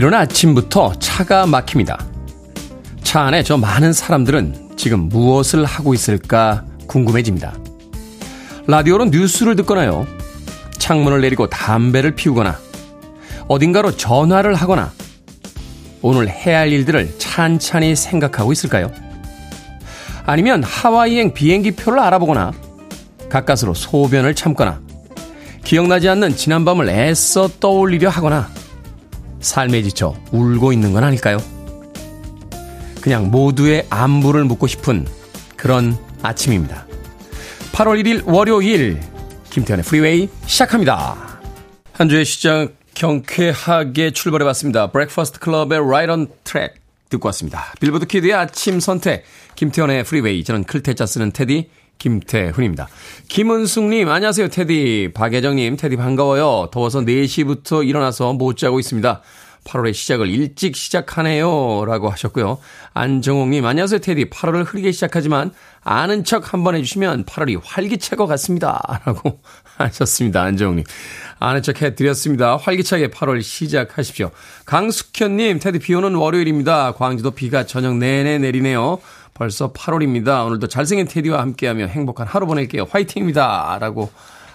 이른 아침부터 차가 막힙니다. 차 안에 저 많은 사람들은 지금 무엇을 하고 있을까 궁금해집니다. 라디오로 뉴스를 듣거나요. 창문을 내리고 담배를 피우거나 어딘가로 전화를 하거나 오늘 해야 할 일들을 찬찬히 생각하고 있을까요? 아니면 하와이행 비행기 표를 알아보거나 가까스로 소변을 참거나 기억나지 않는 지난밤을 애써 떠올리려 하거나 삶에 지쳐 울고 있는 건 아닐까요? 그냥 모두의 안부를 묻고 싶은 그런 아침입니다. 8월 1일 월요일 김태훈의 프리웨이 시작합니다. 한 주의 시작 경쾌하게 출발해봤습니다. 브렉퍼스트 클럽의 Right on Track 듣고 왔습니다. 빌보드 키드의 아침 선택 김태훈의 프리웨이 저는 클 태자 쓰는 테디 김태훈입니다. 김은숙님, 안녕하세요, 테디. 박예정님, 테디 반가워요. 더워서 4시부터 일어나서 못 자고 있습니다. 8월의 시작을 일찍 시작하네요. 라고 하셨고요. 안정옥님, 안녕하세요, 테디. 8월을 흐리게 시작하지만 아는 척 한번 해주시면 8월이 활기찰 것 같습니다. 라고 하셨습니다. 안정옥님. 아는 척 해드렸습니다. 활기차게 8월 시작하십시오. 강숙현님, 테디 비 오는 월요일입니다. 광주도 비가 저녁 내내 내리네요. 벌써 8월입니다. 오늘도 잘생긴 테디와 함께하며 행복한 하루 보낼게요. 화이팅입니다. 라고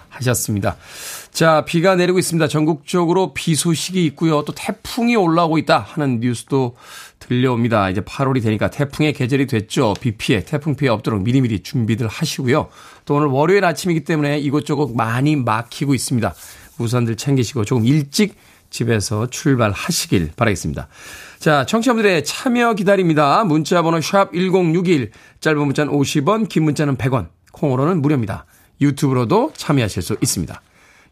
하셨습니다. 자, 비가 내리고 있습니다. 전국적으로 비 소식이 있고요. 또 태풍이 올라오고 있다 하는 뉴스도 들려옵니다. 이제 8월이 되니까 태풍의 계절이 됐죠. 비 피해, 태풍 피해 없도록 미리미리 준비들 하시고요. 또 오늘 월요일 아침이기 때문에 이곳저곳 많이 막히고 있습니다. 우산들 챙기시고 조금 일찍 집에서 출발하시길 바라겠습니다. 자, 청취자분들의 참여 기다립니다. 문자 번호 샵 1061, 짧은 문자는 50원, 긴 문자는 100원, 콩으로는 무료입니다. 유튜브로도 참여하실 수 있습니다.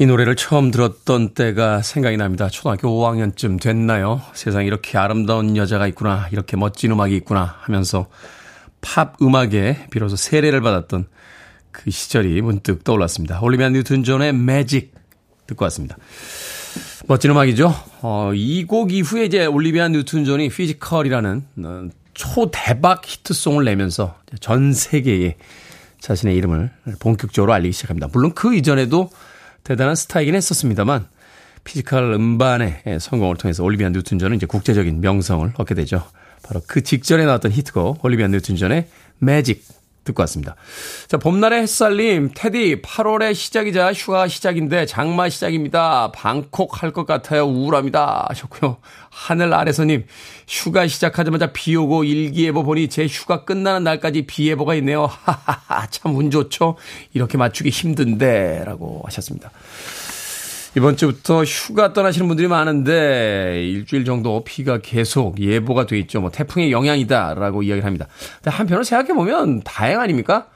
이 노래를 처음 들었던 때가 생각이 납니다. 초등학교 5학년쯤 됐나요? 세상에 이렇게 아름다운 여자가 있구나, 이렇게 멋진 음악이 있구나 하면서 팝 음악에 비로소 세례를 받았던 그 시절이 문득 떠올랐습니다. 올리비아 뉴튼 존의 매직 듣고 왔습니다. 멋진 음악이죠. 어, 이 곡 이후에 이제 올리비아 뉴튼 존이 Physical이라는 어, 초대박 히트송을 내면서 전 세계에 자신의 이름을 본격적으로 알리기 시작합니다. 물론 그 이전에도 대단한 스타이긴 했었습니다만 Physical 음반의 성공을 통해서 올리비아 뉴튼 존은 이제 국제적인 명성을 얻게 되죠. 바로 그 직전에 나왔던 히트곡 올리비아 뉴튼 존의 매직 듣고 왔습니다. 자, 봄날의 햇살님, 테디, 8월의 시작이자 휴가 시작인데 장마 시작입니다. 방콕 할 것 같아요. 우울합니다. 하셨고요. 하늘 아래서님, 휴가 시작하자마자 비 오고 일기예보 보니 제 휴가 끝나는 날까지 비 예보가 있네요. 하하하, 참 운 좋죠? 이렇게 맞추기 힘든데. 라고 하셨습니다. 이번 주부터 휴가 떠나시는 분들이 많은데 일주일 정도 비가 계속 예보가 돼 있죠. 뭐 태풍의 영향이다라고 이야기를 합니다. 근데 한편으로 생각해 보면 다행 아닙니까?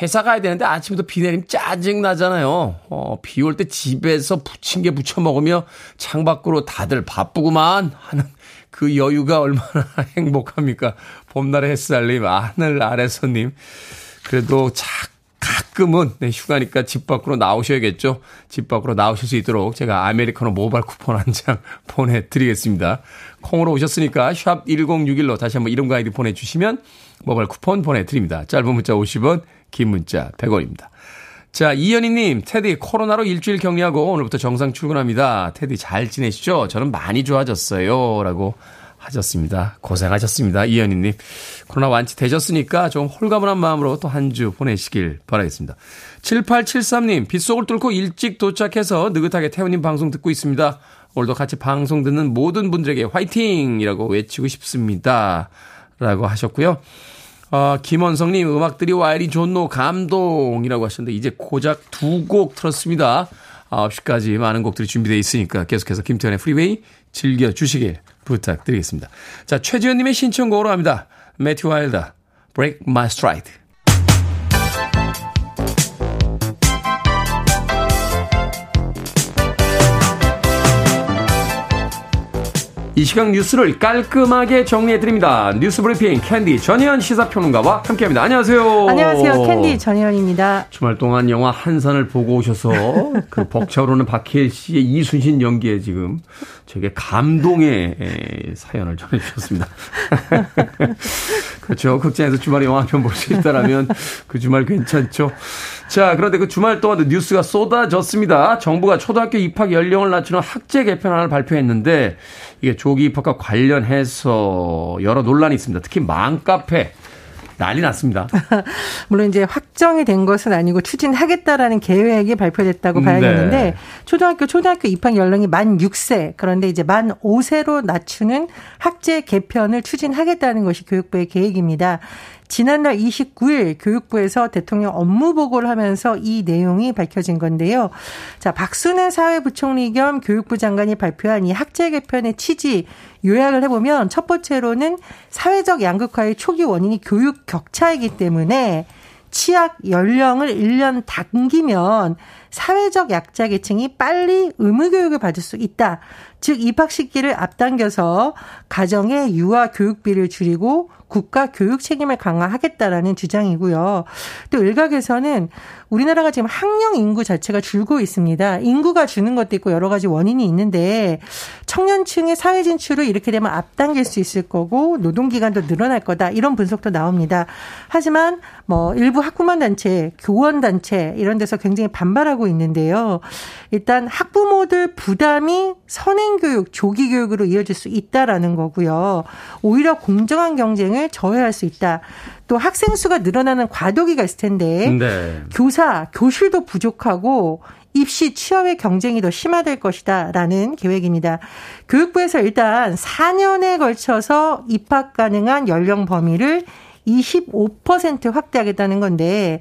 회사 가야 되는데 아침부터 비 내리면 짜증 나잖아요. 어, 비 올 때 집에서 부침개 부쳐 먹으며 창 밖으로 다들 바쁘구만 하는 그 여유가 얼마나 행복합니까? 봄날의 햇살님, 하늘 아래서님. 그래도 착 가끔은 네, 휴가니까 집 밖으로 나오셔야겠죠. 집 밖으로 나오실 수 있도록 제가 아메리카노 모바일 쿠폰 한 장 보내드리겠습니다. 콩으로 오셨으니까 샵 1061로 다시 한번 이름과 아이디 보내주시면 모바일 쿠폰 보내드립니다. 짧은 문자 50원, 긴 문자 100원입니다. 자, 이현희님, 테디 코로나로 일주일 격리하고 오늘부터 정상 출근합니다. 테디 잘 지내시죠? 저는 많이 좋아졌어요. 라고 하셨습니다. 고생하셨습니다. 이현희님. 코로나 완치되셨으니까 좀 홀가분한 마음으로 또 한 주 보내시길 바라겠습니다. 7873님, 빗속을 뚫고 일찍 도착해서 느긋하게 태훈님 방송 듣고 있습니다. 오늘도 같이 방송 듣는 모든 분들에게 화이팅! 이라고 외치고 싶습니다. 라고 하셨고요. 어, 김원성님, 음악들이 와이리 좋노 감동이라고 하셨는데, 이제 고작 두 곡 틀었습니다. 9시까지 많은 곡들이 준비되어 있으니까 계속해서 김태훈의 프리웨이 즐겨주시길 부탁드리겠습니다. 자, 최지현님의 신청곡으로 합니다. 매튜 와일더, Break My Stride. 이 시각 뉴스를 깔끔하게 정리해드립니다. 뉴스 브리핑 캔디 전혜연 시사평론가와 함께합니다. 안녕하세요. 안녕하세요. 캔디 전혜연입니다. 주말 동안 영화 한산을 보고 오셔서 그 벅차오르는 박해일 씨의 이순신 연기에 지금 저에게 감동의 사연을 전해주셨습니다. 그렇죠. 극장에서 주말에 영화 한 편 볼 수 있다라면 그 주말 괜찮죠. 자, 그런데 그 주말 동안도 뉴스가 쏟아졌습니다. 정부가 초등학교 입학 연령을 낮추는 학제 개편안을 발표했는데 이게 조기 입학과 관련해서 여러 논란이 있습니다. 특히 맘카페 난리 났습니다. 물론 이제 확정이 된 것은 아니고 추진하겠다라는 계획이 발표됐다고 음, 봐야겠는데 네. 초등학교 초등학교 입학 연령이 만 6세 그런데 이제 만 5세로 낮추는 학제 개편을 추진하겠다는 것이 교육부의 계획입니다. 지난달 29일 교육부에서 대통령 업무 보고를 하면서 이 내용이 밝혀진 건데요. 자, 박순애 사회부총리 겸 교육부 장관이 발표한 이 학제 개편의 취지 요약을 해보면 첫 번째로는 사회적 양극화의 초기 원인이 교육 격차이기 때문에 취약 연령을 1년 당기면 사회적 약자 계층이 빨리 의무 교육을 받을 수 있다. 즉 입학 시기를 앞당겨서 가정의 유아 교육비를 줄이고 국가 교육 책임을 강화하겠다라는 주장이고요. 또 일각에서는 우리나라가 지금 학령 인구 자체가 줄고 있습니다. 인구가 주는 것도 있고 여러 가지 원인이 있는데 청년층의 사회 진출을 이렇게 되면 앞당길 수 있을 거고 노동 기간도 늘어날 거다 이런 분석도 나옵니다. 하지만 뭐 일부 학부모 단체, 교원 단체 이런 데서 굉장히 반발하고 있는데요. 일단 학부모들 부담이 선행 교육, 조기 교육으로 이어질 수 있다라는 거고요. 오히려 공정한 경쟁 을 저해할 수 있다. 또 학생 수가 늘어나는 과도기가 있을 텐데 네. 교사, 교실도 부족하고 입시 취업의 경쟁이 더 심화될 것이다라는 계획입니다. 교육부에서 일단 4년에 걸쳐서 입학 가능한 연령 범위를 25% 확대하겠다는 건데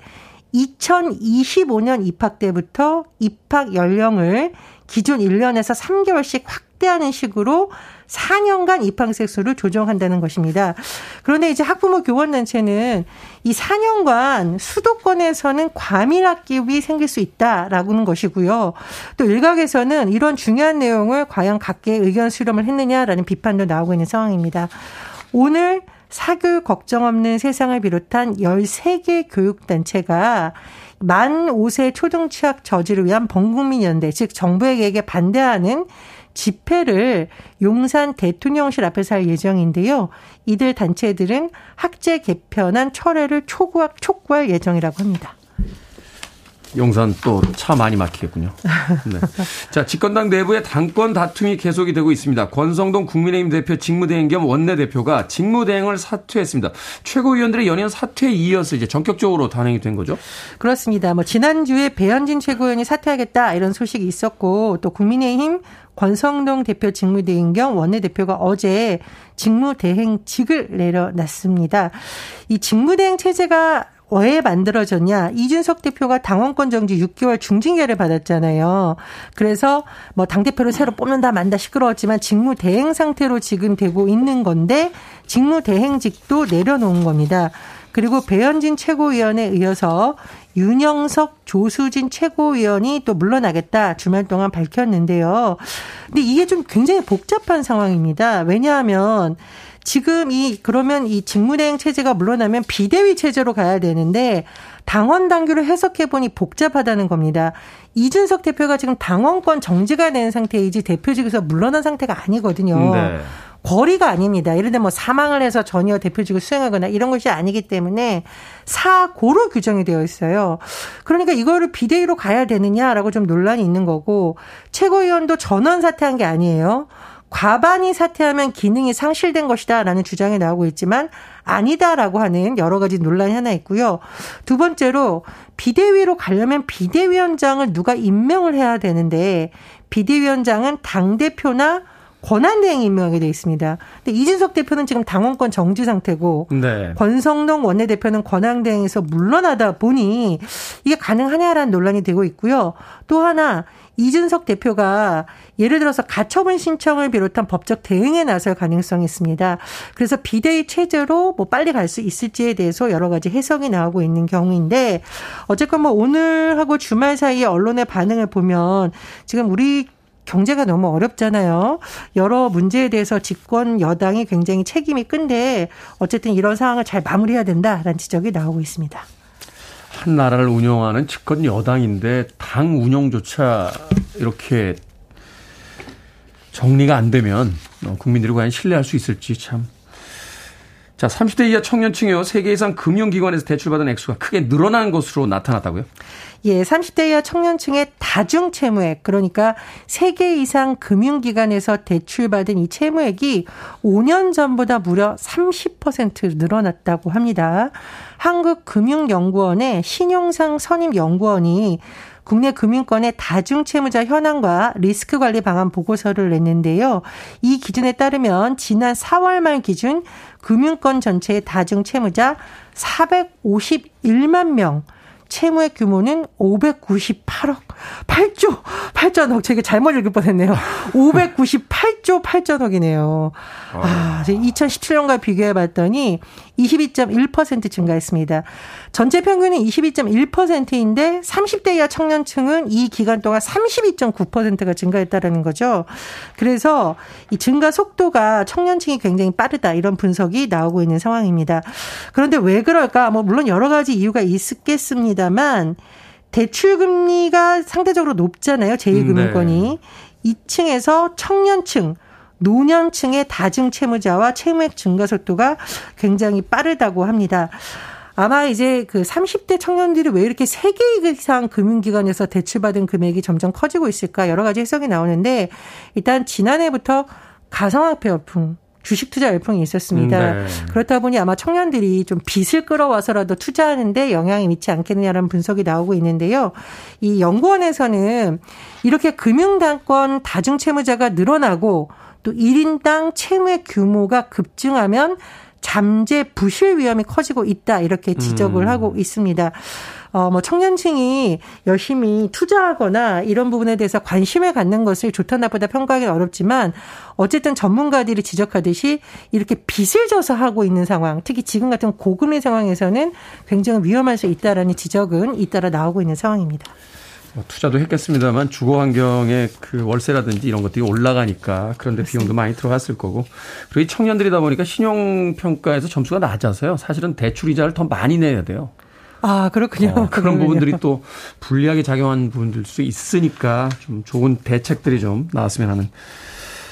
2025년 입학 때부터 입학 연령을 기존 1년에서 3개월씩 확대하는 식으로 4년간 입학생 수를 조정한다는 것입니다. 그런데 이제 학부모 교원단체는 이 4년간 수도권에서는 과밀학급이 생길 수 있다라고는 것이고요. 또 일각에서는 이런 중요한 내용을 과연 각계 의견 수렴을 했느냐라는 비판도 나오고 있는 상황입니다. 오늘 사교육 걱정 없는 세상을 비롯한 13개 교육단체가 만 5세 초등 취학 저지를 위한 범국민 연대, 즉 정부의 계획에 반대하는 집회를 용산 대통령실 앞에서 할 예정인데요. 이들 단체들은 학제 개편안 철회를 촉구할, 촉구할 예정이라고 합니다. 용산 또 차 많이 막히겠군요. 네. 자, 집권당 내부의 당권 다툼이 계속이 되고 있습니다. 권성동 국민의힘 대표 직무대행 겸 원내대표가 직무대행을 사퇴했습니다. 최고위원들의 연이은 사퇴에 이어서 이제 전격적으로 단행이 된 거죠? 그렇습니다. 뭐 지난주에 배현진 최고위원이 사퇴하겠다 이런 소식이 있었고 또 국민의힘 권성동 대표 직무대행 겸 원내대표가 어제 직무대행직을 내려놨습니다. 이 직무대행 체제가 왜 만들어졌냐? 이준석 대표가 당원권 정지 6개월 중징계를 받았잖아요. 그래서 뭐 당대표를 새로 뽑는다 만다 시끄러웠지만 직무 대행 상태로 지금 되고 있는 건데 직무 대행직도 내려놓은 겁니다. 그리고 배현진 최고위원에 이어서 윤영석, 조수진 최고위원이 또 물러나겠다 주말 동안 밝혔는데요. 근데 이게 좀 굉장히 복잡한 상황입니다. 왜냐하면 지금 이 그러면 이 직무대행 체제가 물러나면 비대위 체제로 가야 되는데 당원 당규를 해석해 보니 복잡하다는 겁니다. 이준석 대표가 지금 당원권 정지가 된 상태이지 대표직에서 물러난 상태가 아니거든요. 네. 거리가 아닙니다. 예를 들면 뭐 사망을 해서 전혀 대표직을 수행하거나 이런 것이 아니기 때문에 사고로 규정이 되어 있어요. 그러니까 이거를 비대위로 가야 되느냐라고 좀 논란이 있는 거고 최고위원도 전원 사퇴한 게 아니에요. 과반이 사퇴하면 기능이 상실된 것이다라는 주장이 나오고 있지만 아니다라고 하는 여러 가지 논란이 하나 있고요. 두 번째로 비대위로 가려면 비대위원장을 누가 임명을 해야 되는데 비대위원장은 당대표나 권한대행 임명하게 돼 있습니다. 근데 이준석 대표는 지금 당원권 정지 상태고 네. 권성동 원내대표는 권한대행에서 물러나다 보니 이게 가능하냐라는 논란이 되고 있고요. 또 하나 이준석 대표가 예를 들어서 가처분 신청을 비롯한 법적 대응에 나설 가능성이 있습니다. 그래서 비대위 체제로 뭐 빨리 갈 수 있을지에 대해서 여러 가지 해석이 나오고 있는 경우인데 어쨌건 뭐 오늘하고 주말 사이에 언론의 반응을 보면 지금 우리 경제가 너무 어렵잖아요. 여러 문제에 대해서 집권 여당이 굉장히 책임이 큰데 어쨌든 이런 상황을 잘 마무리해야 된다라는 지적이 나오고 있습니다. 한 나라를 운영하는 집권 여당인데 당 운영조차 이렇게 정리가 안 되면 국민들이 과연 신뢰할 수 있을지 참. 자, 30대 이하 청년층이요. 세계 이상 금융기관에서 대출받은 액수가 크게 늘어난 것으로 나타났다고요? 예, 30대 이하 청년층의 다중 채무액, 그러니까 3개 이상 금융기관에서 대출받은 이 채무액이 5년 전보다 무려 30% 늘어났다고 합니다. 한국금융연구원의 신용상 선임연구원이 국내 금융권의 다중채무자 현황과 리스크 관리 방안 보고서를 냈는데요. 이 기준에 따르면 지난 4월 말 기준 금융권 전체의 다중채무자 451만 명, 채무의 규모는 598억 8조 8천억 제가 잘못 읽을 뻔했네요. 598조 8천억이네요. 아, 2017년과 비교해 봤더니 22.1% 증가했습니다. 전체 평균은 22.1%인데 30대 이하 청년층은 이 기간 동안 32.9%가 증가했다라는 거죠. 그래서 이 증가 속도가 청년층이 굉장히 빠르다 이런 분석이 나오고 있는 상황입니다. 그런데 왜 그럴까? 뭐 물론 여러 가지 이유가 있겠습니다만 대출 금리가 상대적으로 높잖아요. 제2금융권이. 네. 2층에서 청년층 노년층의 다중 채무자와 채무액 증가 속도가 굉장히 빠르다고 합니다. 아마 이제 그 30대 청년들이 왜 이렇게 3개 이상 금융기관에서 대출받은 금액이 점점 커지고 있을까 여러 가지 해석이 나오는데 일단 지난해부터 가상화폐 열풍 주식 투자 열풍이 있었습니다. 네. 그렇다 보니 아마 청년들이 좀 빚을 끌어와서라도 투자하는데 영향이 미치 않겠느냐라는 분석이 나오고 있는데요. 이 연구원에서는 이렇게 금융당권 다중채무자가 늘어나고 또 1인당 채무의 규모가 급증하면 잠재 부실 위험이 커지고 있다 이렇게 지적을 음. 하고 있습니다. 어, 뭐 청년층이 열심히 투자하거나 이런 부분에 대해서 관심을 갖는 것을 좋다 나쁘다 평가하기는 어렵지만 어쨌든 전문가들이 지적하듯이 이렇게 빚을 져서 하고 있는 상황, 특히 지금 같은 고금리 상황에서는 굉장히 위험할 수 있다라는 지적은 잇따라 나오고 있는 상황입니다. 뭐 투자도 했겠습니다만 주거 환경의 그 월세라든지 이런 것들이 올라가니까 그런데 비용도 많이 들어갔을 거고 그리고 이 청년들이다 보니까 신용 평가에서 점수가 낮아서요. 사실은 대출 이자를 더 많이 내야 돼요. 아 그렇군요. 어, 그런 부분들이 또 불리하게 작용한 부분들 수 있으니까 좀 좋은 대책들이 좀 나왔으면 하는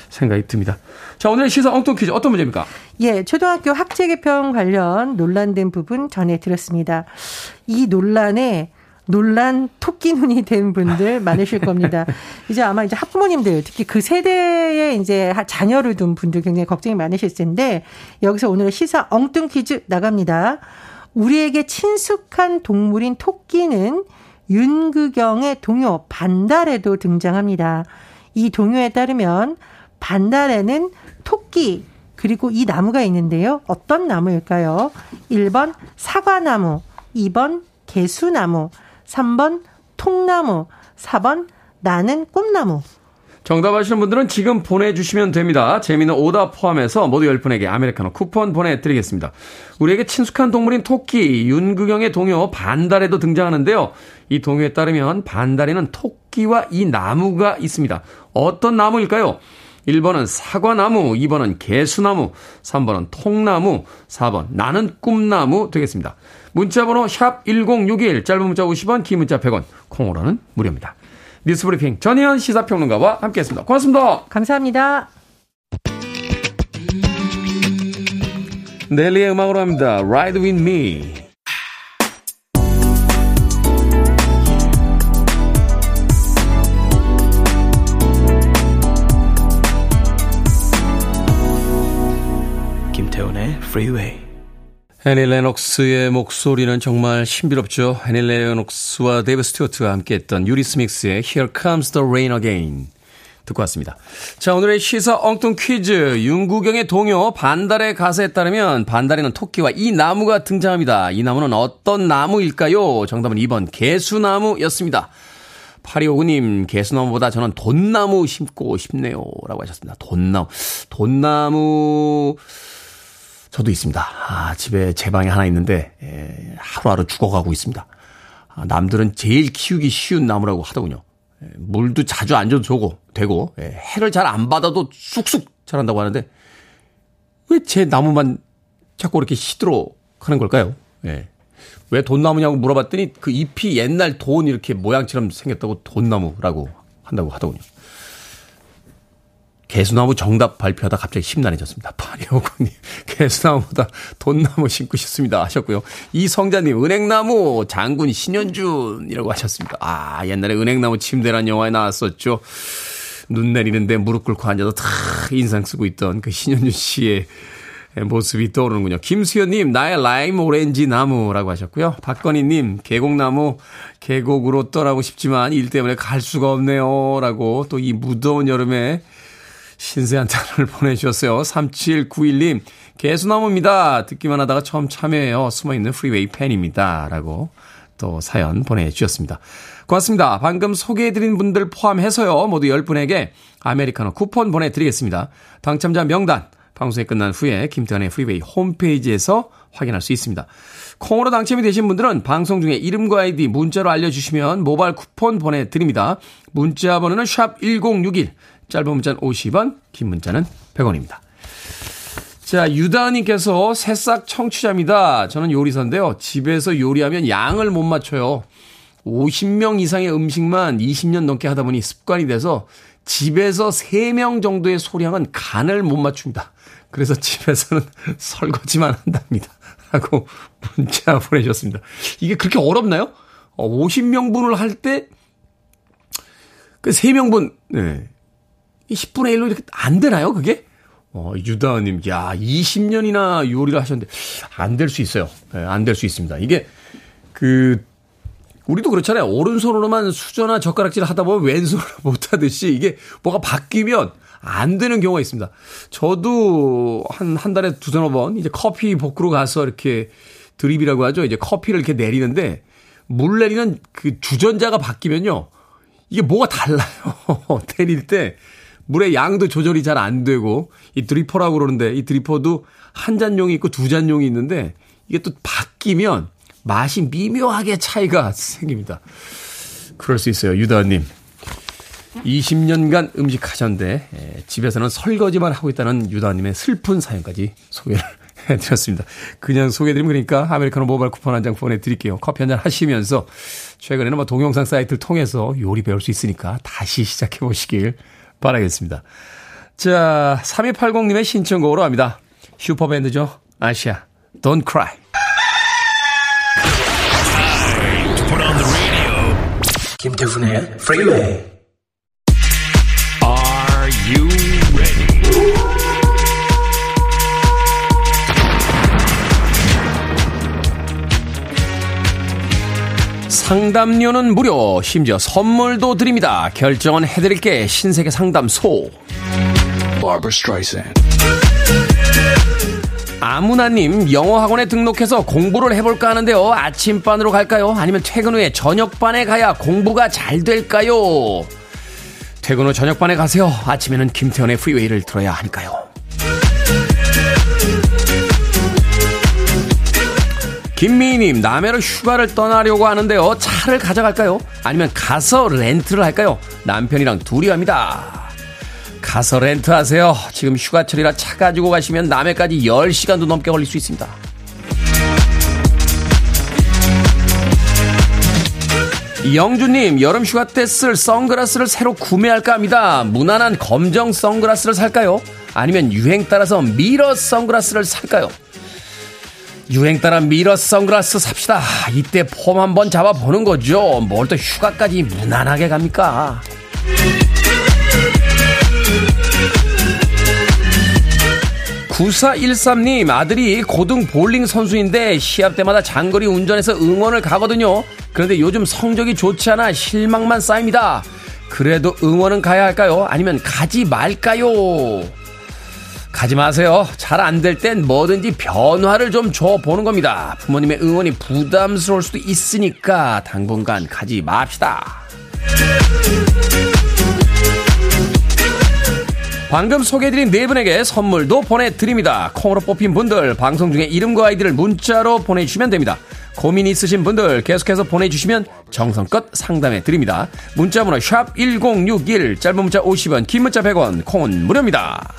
생각이 듭니다. 자, 오늘 시사 엉뚱 퀴즈 어떤 문제입니까? 예, 초등학교 학제 개편 관련 논란된 부분 전해드렸습니다. 이 논란에 논란 토끼 눈이 된 분들 많으실 겁니다. 이제 아마 이제 학부모님들 특히 그 세대에 이제 자녀를 둔 분들 굉장히 걱정이 많으실 텐데 여기서 오늘의 시사 엉뚱 퀴즈 나갑니다. 우리에게 친숙한 동물인 토끼는 윤극영의 동요 반달에도 등장합니다. 이 동요에 따르면 반달에는 토끼 그리고 이 나무가 있는데요. 어떤 나무일까요? 1번 사과나무, 2번 개수나무, 3번 통나무, 4번 나는 꿈나무. 정답 아시는 분들은 지금 보내주시면 됩니다. 재미는 오답 포함해서 모두 10분에게 아메리카노 쿠폰 보내드리겠습니다. 우리에게 친숙한 동물인 토끼, 윤극영의 동요 반달에도 등장하는데요. 이 동요에 따르면 반달에는 토끼와 이 나무가 있습니다. 어떤 나무일까요? 1번은 사과나무, 2번은 개수나무, 3번은 통나무, 4번 나는 꿈나무 되겠습니다. 문자번호 샵 1061, 짧은 문자 50원, 긴 문자 100원, 콩으로는 무료입니다. 뉴스브리핑 전혜연 시사평론가와 함께했습니다. 고맙습니다. 감사합니다. 넬리의 음악으로 합니다. Ride with me. 김태훈의 Freeway. 애니 레녹스의 목소리는 정말 신비롭죠. 애니 레녹스와 데이브 스튜어트가 함께했던 유리스믹스의 Here Comes the Rain Again 듣고 왔습니다. 자, 오늘의 시사 엉뚱 퀴즈. 윤극영의 동요 반달의 가사에 따르면 반달에는 토끼와 이 나무가 등장합니다. 이 나무는 어떤 나무일까요? 정답은 2번 계수나무였습니다. 8259님, 계수나무보다 저는 돈나무 심고 싶네요. 라고 하셨습니다. 돈나무. 돈나무, 저도 있습니다. 아, 집에 제 방에 하나 있는데, 에, 하루하루 죽어가고 있습니다. 아, 남들은 제일 키우기 쉬운 나무라고 하더군요. 에, 물도 자주 안 줘도 되고, 되고 에, 해를 잘 안 받아도 쑥쑥 자란다고 하는데, 왜 제 나무만 자꾸 이렇게 시들어 하는 걸까요? 예. 왜 돈나무냐고 물어봤더니 그 잎이 옛날 돈 이렇게 모양처럼 생겼다고 돈나무라고 한다고 하더군요. 개수나무 정답 발표하다 갑자기 심란해졌습니다. 파리오고님, 개수나무보다 돈나무 심고 싶습니다. 하셨고요. 이성자님, 은행나무, 장군 신현준이라고 하셨습니다. 아, 옛날에 은행나무 침대란 영화에 나왔었죠. 눈 내리는데 무릎 꿇고 앉아서 다 인상 쓰고 있던 그 신현준 씨의 모습이 떠오르는군요. 김수현님, 나의 라임 오렌지 나무라고 하셨고요. 박건희님, 계곡나무, 계곡으로 떠나고 싶지만 일 때문에 갈 수가 없네요. 라고 또 이 무더운 여름에 신세한탄을 보내주셨어요. 3791님, 계수나무입니다. 듣기만 하다가 처음 참여해요. 숨어있는 프리웨이 팬입니다. 라고 또 사연 보내주셨습니다. 고맙습니다. 방금 소개해드린 분들 포함해서요. 모두 10분에게 아메리카노 쿠폰 보내드리겠습니다. 당첨자 명단, 방송이 끝난 후에 김태훈의 프리웨이 홈페이지에서 확인할 수 있습니다. 콩으로 당첨이 되신 분들은 방송 중에 이름과 아이디 문자로 알려주시면 모바일 쿠폰 보내드립니다. 문자 번호는 샵 1061, 짧은 문자는 50원, 긴 문자는 100원입니다. 자, 유다님께서 새싹 청취자입니다. 저는 요리사인데요. 집에서 요리하면 양을 못 맞춰요. 50명 이상의 음식만 20년 넘게 하다 보니 습관이 돼서 집에서 3명 정도의 소량은 간을 못 맞춥니다. 그래서 집에서는 설거지만 한답니다. 하고 문자 보내주셨습니다. 이게 그렇게 어렵나요? 어, 50명분을 할 때, 그 3명분, 네. 10분의 1로 이렇게 안 되나요, 그게? 어, 유다님, 야, 20년이나 요리를 하셨는데, 안 될 수 있어요. 네, 안될 수 있습니다. 이게, 그, 우리도 그렇잖아요. 오른손으로만 수저나 젓가락질 하다 보면 왼손으로 못하듯이 이게 뭐가 바뀌면 안 되는 경우가 있습니다. 저도 한, 한 달에 두서너 번 이제 커피 복구로 가서 이렇게 드립이라고 하죠. 이제 커피를 이렇게 내리는데 물 내리는 그 주전자가 바뀌면요. 이게 뭐가 달라요. 내릴 때 물의 양도 조절이 잘 안 되고 이 드리퍼라고 그러는데 이 드리퍼도 한 잔용이 있고 두 잔용이 있는데 이게 또 바뀌면 맛이 미묘하게 차이가 생깁니다. 그럴 수 있어요. 유다님. 20년간 음식 하셨는데 예, 집에서는 설거지만 하고 있다는 유다님의 슬픈 사연까지 소개를 해드렸습니다. 그냥 소개해드리면 그러니까 아메리카노 모바일 쿠폰 한 장 보내드릴게요. 커피 한 잔 하시면서 최근에는 뭐 동영상 사이트를 통해서 요리 배울 수 있으니까 다시 시작해보시길 바라겠습니다. 자, 3280님의 신청곡으로 합니다. 슈퍼밴드죠. 아시아. Don't cry. 김태훈의 프리웨이 상담료는 무료, 심지어 선물도 드립니다. 결정은 해드릴게 신세계 상담소. 아무나님, 영어 학원에 등록해서 공부를 해볼까 하는데요. 아침반으로 갈까요? 아니면 퇴근 후에 저녁반에 가야 공부가 잘 될까요? 퇴근 후 저녁반에 가세요. 아침에는 김태현의 프리웨이를 들어야 하니까요. 김미희님, 남해로 휴가를 떠나려고 하는데요. 차를 가져갈까요? 아니면 가서 렌트를 할까요? 남편이랑 둘이 갑니다. 가서 렌트하세요. 지금 휴가철이라 차 가지고 가시면 남해까지 10시간도 넘게 걸릴 수 있습니다. 영주님, 여름 휴가 때 쓸 선글라스를 새로 구매할까 합니다. 무난한 검정 선글라스를 살까요? 아니면 유행 따라서 미러 선글라스를 살까요? 유행 따라 미러 선글라스 삽시다. 이때 폼 한번 잡아보는 거죠. 뭘 또 휴가까지 무난하게 갑니까? 9413님, 아들이 고등 볼링 선수인데 시합 때마다 장거리 운전해서 응원을 가거든요. 그런데 요즘 성적이 좋지 않아 실망만 쌓입니다. 그래도 응원은 가야 할까요? 아니면 가지 말까요? 가지 마세요. 잘 안 될 땐 뭐든지 변화를 좀 줘보는 겁니다. 부모님의 응원이 부담스러울 수도 있으니까 당분간 가지 맙시다. 방금 소개해드린 네 분에게 선물도 보내드립니다. 콩으로 뽑힌 분들 방송 중에 이름과 아이디를 문자로 보내주시면 됩니다. 고민 있으신 분들 계속해서 보내주시면 정성껏 상담해 드립니다. 문자번호 1061, 짧은 문자 50원, 긴 문자 100원, 콩은 무료입니다.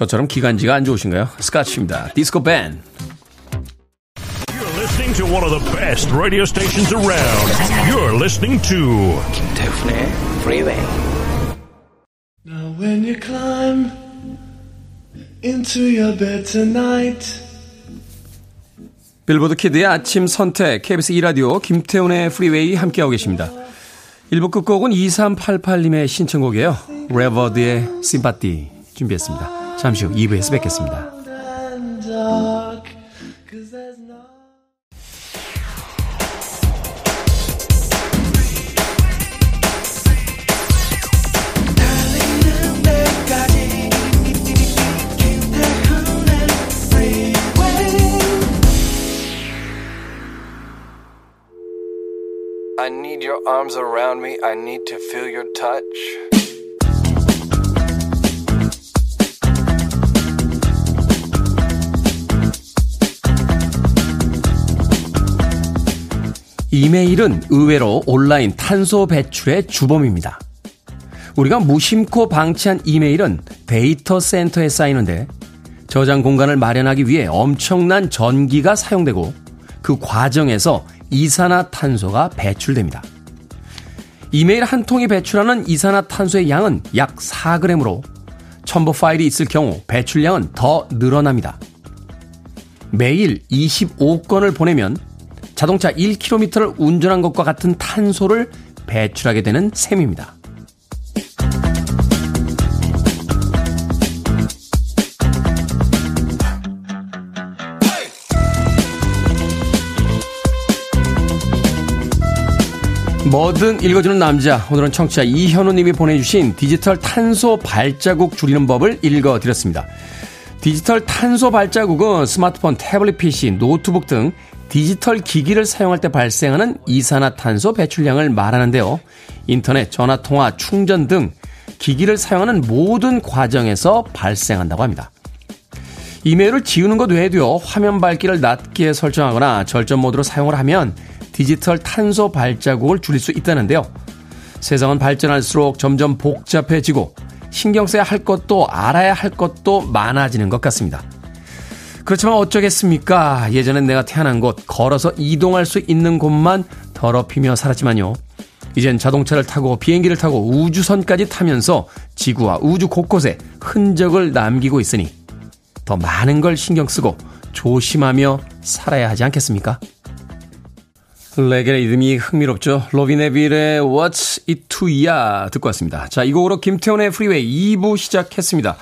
저처럼 기관지가 안 좋으신가요? 스카치입니다. 디스코 밴. listening to one of the best radio stations around. You're listening to 김태훈의 Freeway. Now when you climb into your bed tonight. 빌보드 키드의 아침 선택 KBS 2라디오 김태훈의 프리웨이 함께하고 계십니다. 1부 끝곡은 2388님의 신청곡이에요. Rare Bird의 Sympathy 준비했습니다. 잠시 후 2부에서 뵙겠습니다. 이메일은 의외로 온라인 탄소 배출의 주범입니다. 우리가 무심코 방치한 이메일은 데이터 센터에 쌓이는데 저장 공간을 마련하기 위해 엄청난 전기가 사용되고 그 과정에서 이산화탄소가 배출됩니다. 이메일 한 통이 배출하는 이산화탄소의 양은 약 4g으로 첨부 파일이 있을 경우 배출량은 더 늘어납니다. 매일 25건을 보내면 자동차 1km를 운전한 것과 같은 탄소를 배출하게 되는 셈입니다. 뭐든 읽어주는 남자. 오늘은 청취자 이현우님이 보내주신 디지털 탄소 발자국 줄이는 법을 읽어드렸습니다. 디지털 탄소 발자국은 스마트폰, 태블릿 PC, 노트북 등 디지털 기기를 사용할 때 발생하는 이산화탄소 배출량을 말하는데요. 인터넷, 전화통화, 충전 등 기기를 사용하는 모든 과정에서 발생한다고 합니다. 이메일을 지우는 것 외에도요, 화면 밝기를 낮게 설정하거나 절전 모드로 사용을 하면 디지털 탄소 발자국을 줄일 수 있다는데요. 세상은 발전할수록 점점 복잡해지고 신경 써야 할 것도 알아야 할 것도 많아지는 것 같습니다. 그렇지만 어쩌겠습니까? 예전엔 내가 태어난 곳, 걸어서 이동할 수 있는 곳만 더럽히며 살았지만요. 이젠 자동차를 타고 비행기를 타고 우주선까지 타면서 지구와 우주 곳곳에 흔적을 남기고 있으니 더 많은 걸 신경 쓰고 조심하며 살아야 하지 않겠습니까? 레게 리듬이 흥미롭죠. 로비 네빌의 What's It To Ya 듣고 왔습니다. 자, 이 곡으로 김태훈의 프리웨이 2부 시작했습니다.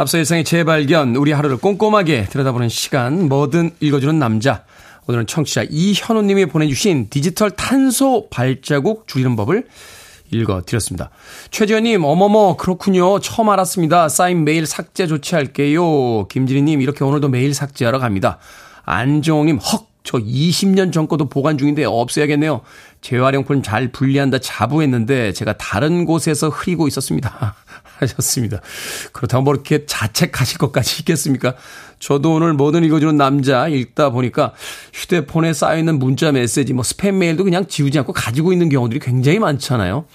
앞서 일상의 재발견, 우리 하루를 꼼꼼하게 들여다보는 시간, 뭐든 읽어주는 남자. 오늘은 청취자 이현우님이 보내주신 디지털 탄소 발자국 줄이는 법을 읽어드렸습니다. 최지현님, 어머머, 그렇군요. 처음 알았습니다. 사인 메일 삭제 조치할게요. 김진희님, 이렇게 오늘도 메일 삭제하러 갑니다. 안정호님, 헉! 저 20년 전 거도 보관 중인데 없애야겠네요. 재활용품 잘 분리한다 자부했는데 제가 다른 곳에서 흐리고 있었습니다. 하셨습니다. 그렇다고 뭐 이렇게 자책하실 것까지 있겠습니까? 저도 오늘 뭐든 읽어주는 남자 읽다 보니까 휴대폰에 쌓여있는 문자 메시지, 뭐 스팸 메일도 그냥 지우지 않고 가지고 있는 경우들이 굉장히 많잖아요.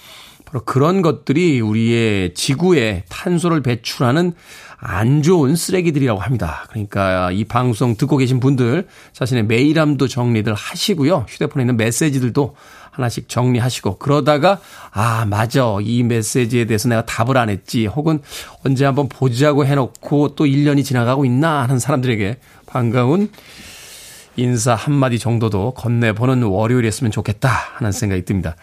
바로 그런 것들이 우리의 지구에 탄소를 배출하는 안 좋은 쓰레기들이라고 합니다. 그러니까 이 방송 듣고 계신 분들 자신의 메일함도 정리들 하시고요. 휴대폰에 있는 메시지들도 하나씩 정리하시고 그러다가 아 맞아 이 메시지에 대해서 내가 답을 안 했지 혹은 언제 한번 보자고 해놓고 또 1년이 지나가고 있나 하는 사람들에게 반가운 인사 한마디 정도도 건네보는 월요일이었으면 좋겠다 하는 생각이 듭니다.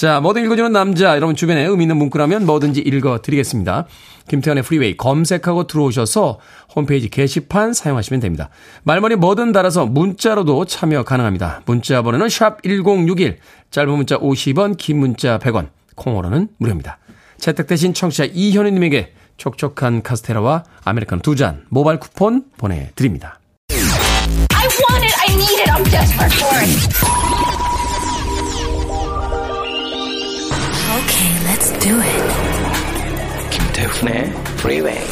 자, 뭐든 읽어주는 남자. 여러분 주변에 의미 있는 문구라면 뭐든지 읽어드리겠습니다. 김태훈의 프리웨이 검색하고 들어오셔서 홈페이지 게시판 사용하시면 됩니다. 말머리 뭐든 달아서 문자로도 참여 가능합니다. 문자 번호는 샵 1061, 짧은 문자 50원, 긴 문자 100원, 콩으로는 무료입니다. 채택되신 청취자 이현우님에게 촉촉한 카스테라와 아메리카노 두 잔 모바일 쿠폰 보내드립니다. I want it, I need it, I'm desperate for it. Let's do it. 김태훈의 Freeway.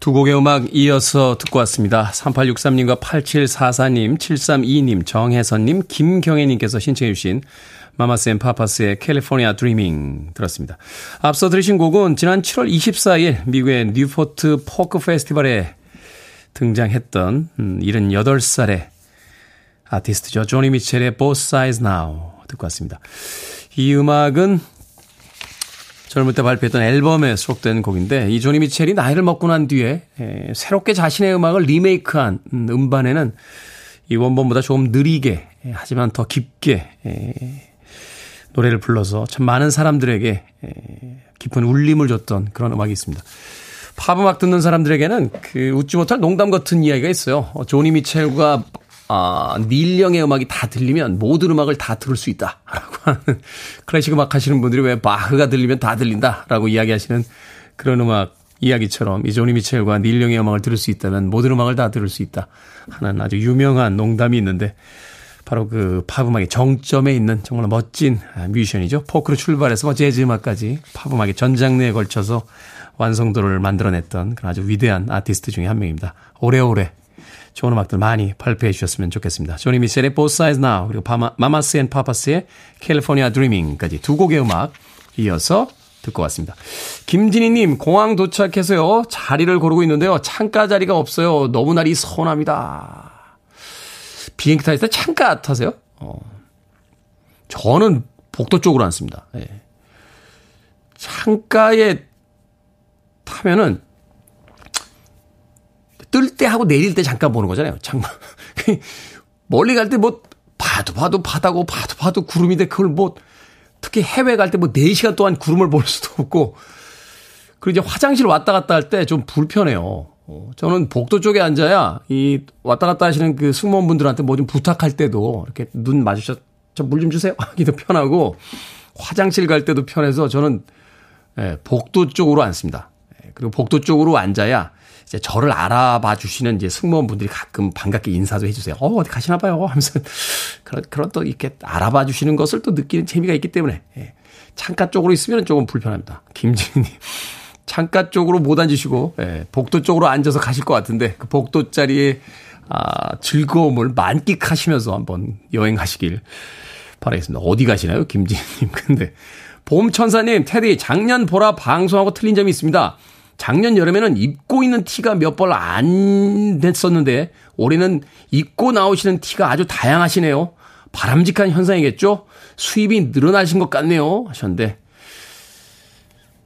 두 곡의 음악 이어서 듣고 왔습니다. 3863님과 8744님, 732님, 정혜선님, 김경혜님께서 신청해 주신 마마스 앤 파파스의 California Dreaming 들었습니다. 앞서 들으신 곡은 지난 7월 24일 미국의 뉴포트 포크 페스티벌에 등장했던 78살의 음, 아티스트죠. 조니 미첼의 Both Sides Now 듣고 왔습니다. 이 음악은 젊을 때 발표했던 앨범에 수록된 곡인데 이 조니 미첼이 나이를 먹고 난 뒤에 에, 새롭게 자신의 음악을 리메이크한 음반에는 이 원본보다 조금 느리게 에, 하지만 더 깊게 에, 노래를 불러서 참 많은 사람들에게 깊은 울림을 줬던 그런 음악이 있습니다. 팝 음악 듣는 사람들에게는 그 웃지 못할 농담 같은 이야기가 있어요. 어, 조니 미첼과 아, 닐령의 음악이 다 들리면 모든 음악을 다 들을 수 있다. 라고 하는 클래식 음악 하시는 분들이 왜 바흐가 들리면 다 들린다. 라고 이야기하시는 그런 음악 이야기처럼 이 조니 미첼과 닐령의 음악을 들을 수 있다면 모든 음악을 다 들을 수 있다. 하는 아주 유명한 농담이 있는데 바로 그 팝 음악의 정점에 있는 정말 멋진 뮤지션이죠. 포크로 출발해서 뭐 재즈 음악까지 팝 음악의 전 장르에 걸쳐서 완성도를 만들어냈던 그런 아주 위대한 아티스트 중에 한 명입니다. 오래오래 좋은 음악들 많이 발표해 주셨으면 좋겠습니다. 조니 미첼의 Both Sides Now 그리고 파마, 마마스 앤 파파스의 California Dreaming까지 두 곡의 음악 이어서 듣고 왔습니다. 김진희님 공항 도착해서요 자리를 고르고 있는데요 창가 자리가 없어요. 너무 날이 서운합니다. 비행기 타실 때 창가 타세요? 어. 저는 복도 쪽으로 앉습니다. 예. 창가에 타면은 뜰 때 하고 내릴 때 잠깐 보는 거잖아요. 장만. 멀리 갈 때 뭐 봐도 봐도 바다고 봐도 봐도 구름인데 그걸 뭐 특히 해외 갈 때 뭐 4시간 동안 구름을 볼 수도 없고 그리고 이제 화장실 왔다 갔다 할 때 좀 불편해요. 어, 저는 복도 쪽에 앉아야 이 왔다 갔다 하시는 그 승무원분들한테 뭐 좀 부탁할 때도 이렇게 눈 마주쳐 저물 좀 주세요 하기도 편하고 화장실 갈 때도 편해서 저는 예, 복도 쪽으로 앉습니다. 예, 그리고 복도 쪽으로 앉아야 이제 저를 알아봐 주시는 이제 승무원분들이 가끔 반갑게 인사도 해주세요. 어, 어디 가시나 봐요. 하면서 그런, 그런 또 이렇게 알아봐 주시는 것을 또 느끼는 재미가 있기 때문에. 예. 창가 쪽으로 있으면 조금 불편합니다. 김진희님. 창가 쪽으로 못 앉으시고, 예, 복도 쪽으로 앉아서 가실 것 같은데, 그 복도 자리에, 아, 즐거움을 만끽하시면서 한번 여행하시길 바라겠습니다. 어디 가시나요? 김진희님. 근데, 봄천사님, 테디, 작년 보라 방송하고 틀린 점이 있습니다. 작년 여름에는 입고 있는 티가 몇 벌 안 됐었는데 올해는 입고 나오시는 티가 아주 다양하시네요. 바람직한 현상이겠죠? 수입이 늘어나신 것 같네요. 하셨는데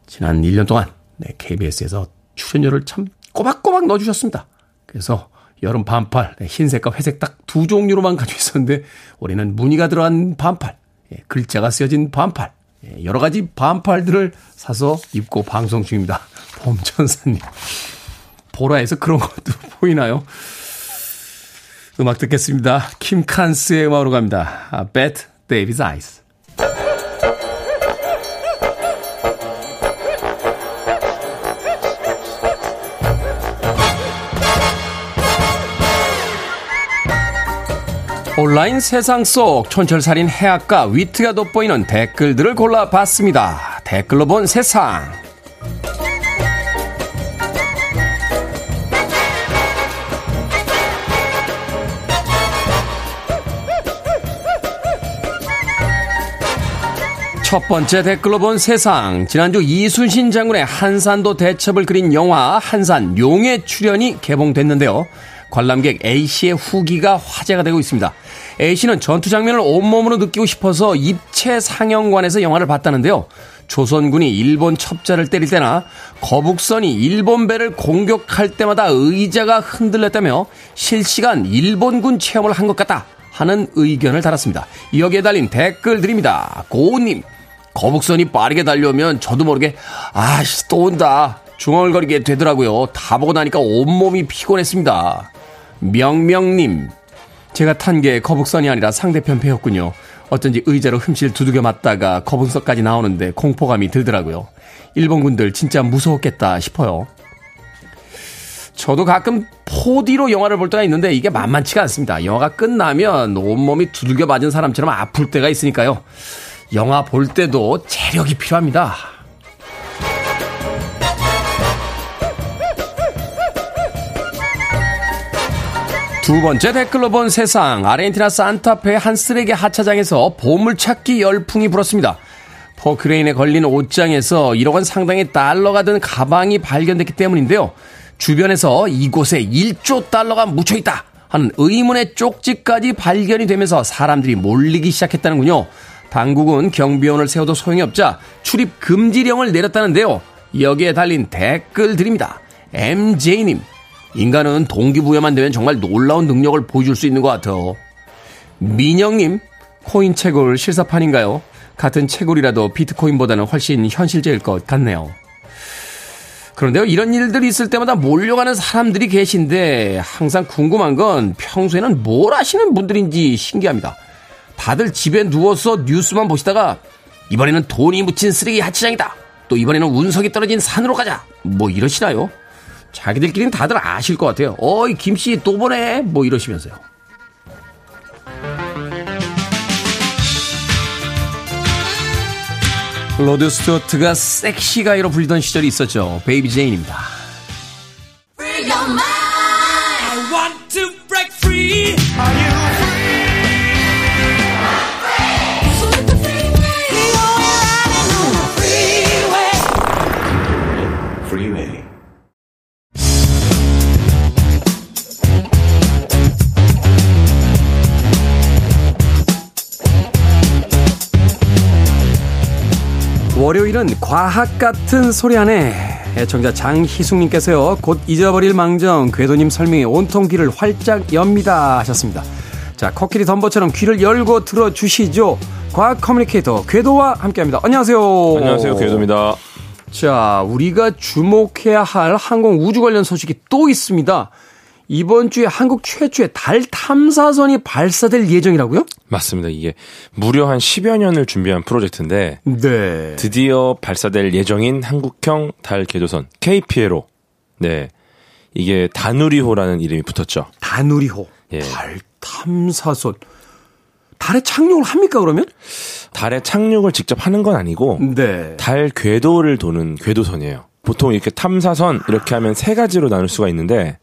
지난 1년 동안 네, KBS에서 출연료를 참 꼬박꼬박 넣어주셨습니다. 그래서 여름 반팔, 네, 흰색과 회색 딱 두 종류로만 가지고 있었는데 올해는 무늬가 들어간 반팔, 예, 글자가 쓰여진 반팔, 예, 여러 가지 반팔들을 사서 입고 방송 중입니다. 봄천사님. 보라에서 그런 것도 보이나요? 음악 듣겠습니다. 킴 칸스의 음악으로 갑니다. 아, Bet David's Eyes. 온라인 세상 속 촌철살인 해악과 위트가 돋보이는 댓글들을 골라봤습니다. 댓글로 본 세상. 첫 번째 댓글로 본 세상. 지난주 이순신 장군의 한산도 대첩을 그린 영화 한산 용의 출연이 개봉됐는데요. 관람객 A씨의 후기가 화제가 되고 있습니다. A씨는 전투 장면을 온몸으로 느끼고 싶어서 입체 상영관에서 영화를 봤다는데요. 조선군이 일본 첩자를 때릴 때나 거북선이 일본 배를 공격할 때마다 의자가 흔들렸다며 실시간 일본군 체험을 한 것 같다. 하는 의견을 달았습니다. 여기에 달린 댓글 드립니다. 고우님, 거북선이 빠르게 달려오면 저도 모르게 아씨 또 온다 중얼거리게 되더라고요. 다 보고 나니까 온몸이 피곤했습니다. 명명님, 제가 탄 게 거북선이 아니라 상대편 배였군요. 어쩐지 의자로 흠실 두들겨 맞다가 거북선까지 나오는데 공포감이 들더라고요. 일본 군들 진짜 무서웠겠다 싶어요. 저도 가끔 4D로 영화를 볼 때가 있는데 이게 만만치가 않습니다. 영화가 끝나면 온몸이 두들겨 맞은 사람처럼 아플 때가 있으니까요. 영화 볼 때도 체력이 필요합니다. 두 번째 댓글로 본 세상. 아르헨티나 산타페 한 쓰레기 하차장에서 보물찾기 열풍이 불었습니다. 포크레인에 걸린 옷장에서 1억 원 상당의 달러가 든 가방이 발견됐기 때문인데요. 주변에서 이곳에 1조 달러가 묻혀 있다 하는 의문의 쪽지까지 발견이 되면서 사람들이 몰리기 시작했다는군요. 당국은 경비원을 세워도 소용이 없자 출입 금지령을 내렸다는데요. 여기에 달린 댓글 드립니다. MJ님, 인간은 동기부여만 되면 정말 놀라운 능력을 보여줄 수 있는 것 같아요. 민영님, 코인 채굴 실사판인가요? 같은 채굴이라도 비트코인보다는 훨씬 현실적일 것 같네요. 그런데요, 이런 일들이 있을 때마다 몰려가는 사람들이 계신데 항상 궁금한 건 평소에는 뭘 하시는 분들인지 신기합니다. 다들 집에 누워서 뉴스만 보시다가 이번에는 돈이 묻힌 쓰레기 하치장이다. 또 이번에는 운석이 떨어진 산으로 가자. 뭐 이러시나요? 자기들끼리는 다들 아실 것 같아요. 어이 김씨 또 보내. 뭐 이러시면서요. 로드 스튜어트가 sexy guy로 불리던 시절이 있었죠. Baby Jane입니다. 월요일은 과학 같은 소리 안에 애청자 장희숙님께서요 곧 잊어버릴 망정 궤도님 설명에 온통 귀를 활짝 엽니다 하셨습니다. 자 코끼리 덤버처럼 귀를 열고 들어주시죠. 과학 커뮤니케이터 궤도와 함께합니다. 안녕하세요. 안녕하세요 궤도입니다. 자 우리가 주목해야 할 항공 우주 관련 소식이 또 있습니다. 이번 주에 한국 최초의 달 탐사선이 발사될 예정이라고요? 맞습니다. 이게 무려 한 10여 년을 준비한 프로젝트인데 네. 드디어 발사될 예정인 한국형 달 궤도선 KPLO. 네. 이게 다누리호라는 이름이 붙었죠. 다누리호. 예. 달 탐사선. 달에 착륙을 합니까 그러면? 달에 착륙을 직접 하는 건 아니고 네. 달 궤도를 도는 궤도선이에요. 보통 이렇게 탐사선 이렇게 하면 세 가지로 나눌 수가 있는데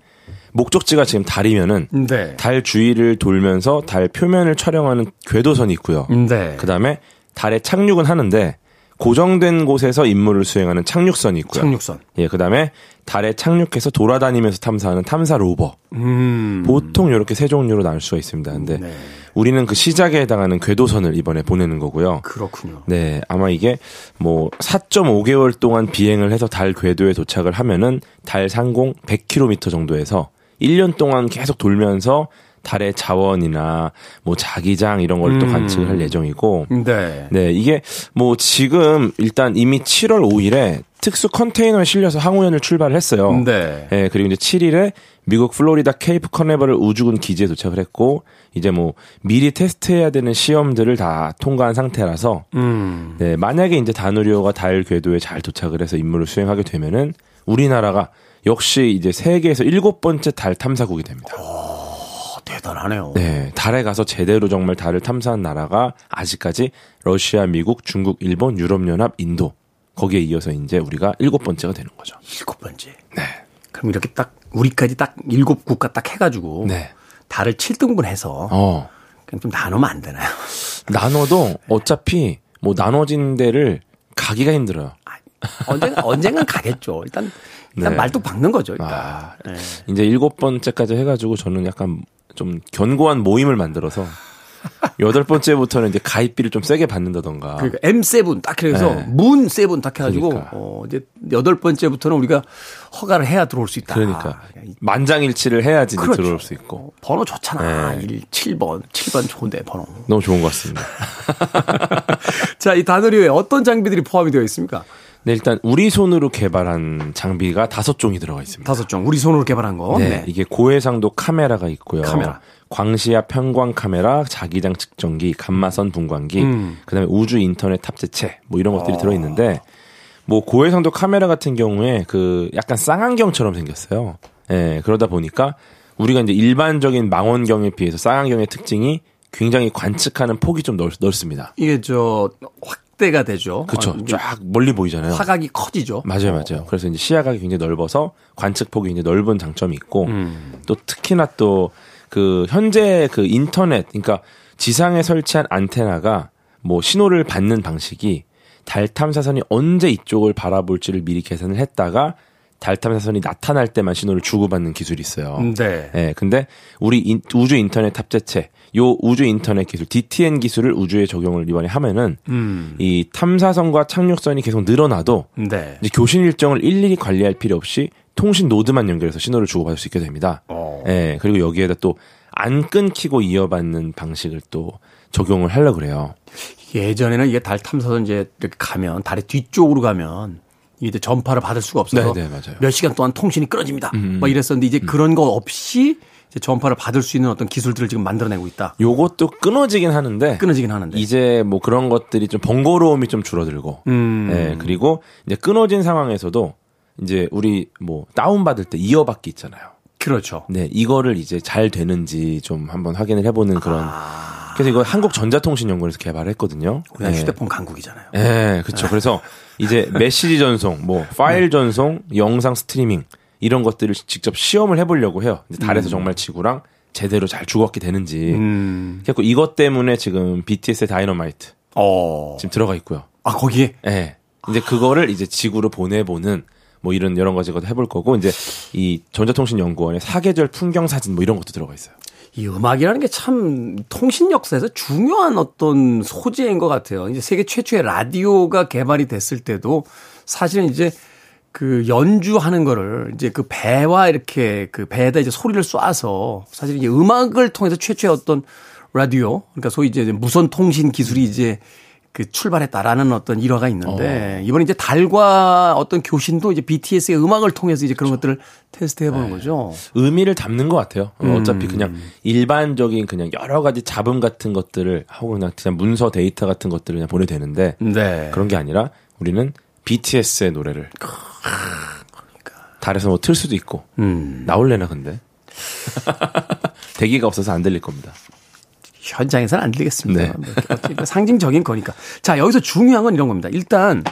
목적지가 지금 달이면은 네. 달 주위를 돌면서 달 표면을 촬영하는 궤도선이 있고요. 네. 그다음에 달에 착륙은 하는데 고정된 곳에서 임무를 수행하는 착륙선이 있고요. 착륙선. 예, 그다음에 달에 착륙해서 돌아다니면서 탐사하는 탐사 로버. 음. 보통 이렇게 세 종류로 나눌 수가 있습니다. 근데 네. 우리는 그 시작에 해당하는 궤도선을 이번에 보내는 거고요. 그렇군요. 네, 아마 이게 뭐 4.5개월 동안 비행을 해서 달 궤도에 도착을 하면은 달 상공 100km 정도에서 1년 동안 계속 돌면서 달의 자원이나 뭐 자기장 이런 걸또 음. 관측을 할 예정이고 네. 네, 이게 뭐 지금 일단 이미 7월 5일에 특수 컨테이너에 실려서 항우연을 출발을 했어요. 네. 예, 그리고 이제 7일에 미국 플로리다 케이프 커네버를 우주군 기지에 도착을 했고 이제 뭐 미리 테스트해야 되는 시험들을 다 통과한 상태라서 음. 네, 만약에 이제 다누리호가 달 궤도에 잘 도착을 해서 임무를 수행하게 되면은 우리나라가 역시 이제 세계에서 일곱 번째 달 탐사국이 됩니다. 어, 대단하네요. 네, 달에 가서 제대로 정말 달을 탐사한 나라가 아직까지 러시아, 미국, 중국, 일본, 유럽연합, 인도 거기에 이어서 이제 우리가 일곱 번째가 되는 거죠. 일곱 번째. 네, 그럼 이렇게 딱 우리까지 딱 일곱 국가 딱 해가지고 네, 달을 7등분 해서 어 그냥 좀 나누면 안 되나요? 나눠도 어차피 뭐 나눠진 데를 가기가 힘들어요. 언젠가 언젠간 가겠죠. 일단 일단 네. 말뚝 박는 거죠. 일단. 아, 네. 이제 일곱 번째까지 해가지고 저는 약간 좀 견고한 모임을 만들어서 여덟 번째부터는 이제 가입비를 좀 세게 받는다던가. 그러니까 M7 딱 해서 네. 문7 딱 해가지고 그러니까. 어 이제 여덟 번째부터는 우리가 허가를 해야 들어올 수 있다. 그러니까 만장일치를 해야지 그렇죠. 들어올 수 있고. 어, 번호 좋잖아. 네. 1, 7번. 7번 좋은데, 번호. 너무 좋은 것 같습니다. 자, 이 다누리에 어떤 장비들이 포함이 되어 있습니까? 네, 일단 우리 손으로 개발한 장비가 다섯 종이 들어가 있습니다. 다섯 종. 우리 손으로 개발한 거. 네, 이게 고해상도 카메라가 있고요. 카메라. 광시야 편광 카메라, 자기장 측정기, 감마선 분광기, 음. 그다음에 우주 인터넷 탑재체 뭐 이런 것들이 들어 있는데 뭐 고해상도 카메라 같은 경우에 그 약간 쌍안경처럼 생겼어요. 예, 그러다 보니까 우리가 이제 일반적인 망원경에 비해서 쌍안경의 특징이 굉장히 관측하는 폭이 좀 넓, 넓습니다. 이게 저 확대가 되죠. 그렇죠. 아, 쫙 멀리 보이잖아요. 화각이 커지죠. 맞아요, 맞아요. 그래서 이제 시야가 굉장히 넓어서 관측폭이 이제 넓은 장점이 있고 또 특히나 또 그 현재 그 인터넷 그러니까 지상에 설치한 안테나가 뭐 신호를 받는 방식이 달 탐사선이 언제 이쪽을 바라볼지를 미리 계산을 했다가 달 탐사선이 나타날 때만 신호를 주고받는 기술이 있어요. 네. 예, 근데 우리 인- 우주 인터넷 탑재체, 요 우주 인터넷 기술, DTN 기술을 우주에 적용을 이번에 하면은 음. 이 탐사선과 착륙선이 계속 늘어나도 네. 이제 교신 일정을 일일이 관리할 필요 없이 통신 노드만 연결해서 신호를 주고받을 수 있게 됩니다. 어. 예, 그리고 여기에다 또 안 끊기고 이어받는 방식을 또 적용을 하려고 그래요. 예전에는 이게 달 탐사선 이제 이렇게 가면 달의 뒤쪽으로 가면 이게 이제 전파를 받을 수가 없어서 네, 네, 맞아요. 몇 시간 동안 통신이 끊어집니다. 음, 막 이랬었는데 이제 그런 거 없이 이제 전파를 받을 수 있는 어떤 기술들을 지금 만들어내고 있다. 요것도 끊어지긴 하는데 끊어지긴 하는데. 이제 뭐 그런 것들이 좀 번거로움이 좀 줄어들고 음. 예, 그리고 이제 끊어진 상황에서도 이제 우리 뭐 다운 받을 때 이어받기 있잖아요. 그렇죠. 네, 이거를 이제 잘 되는지 좀 한번 확인을 해보는 그런. 아. 그래서 이거 한국전자통신연구원에서 개발을 했거든요. 우리가 네. 휴대폰 강국이잖아요. 예, 그렇죠. 그래서 이제 메시지 전송, 뭐 파일 전송, 영상 스트리밍 이런 것들을 직접 시험을 해보려고 해요. 달에서 정말 지구랑 제대로 잘 주고받게 되는지. 음. 그래서 이것 때문에 지금 BTS의 다이너마이트 어. 지금 들어가 있고요. 아, 거기에? 예. 이제 그거를 이제 지구로 보내보는 뭐 이런 여러 가지 것도 해볼 거고 이제 이 전자통신연구원의 사계절 풍경 사진 뭐 이런 것도 들어가 있어요. 이 음악이라는 게 참 통신 역사에서 중요한 어떤 소재인 것 같아요. 이제 세계 최초의 라디오가 개발이 됐을 때도 사실은 이제 그 연주하는 거를 이제 그 배와 이렇게 그 배에다 이제 소리를 쏴서 사실 이제 음악을 통해서 최초의 어떤 라디오 그러니까 소위 이제 무선 통신 기술이 이제 그 출발했다라는 어떤 일화가 있는데 이번에 이제 달과 어떤 교신도 이제 BTS의 음악을 통해서 이제 그런 것들을 테스트 해 보는 거죠. 의미를 담는 것 같아요. 어, 음. 어차피 그냥 일반적인 그냥 여러 가지 잡음 같은 것들을 하고 그냥 그냥 문서 데이터 같은 것들을 그냥 보내도 되는데 네. 그런 게 아니라 우리는 BTS의 노래를 달에서 뭐 틀 수도 있고 음. 나올래나 근데 대기가 없어서 안 들릴 겁니다. 현장에서는 안 들리겠습니다. 네. 뭐 상징적인 거니까. 자, 여기서 중요한 건 이런 겁니다. 일단,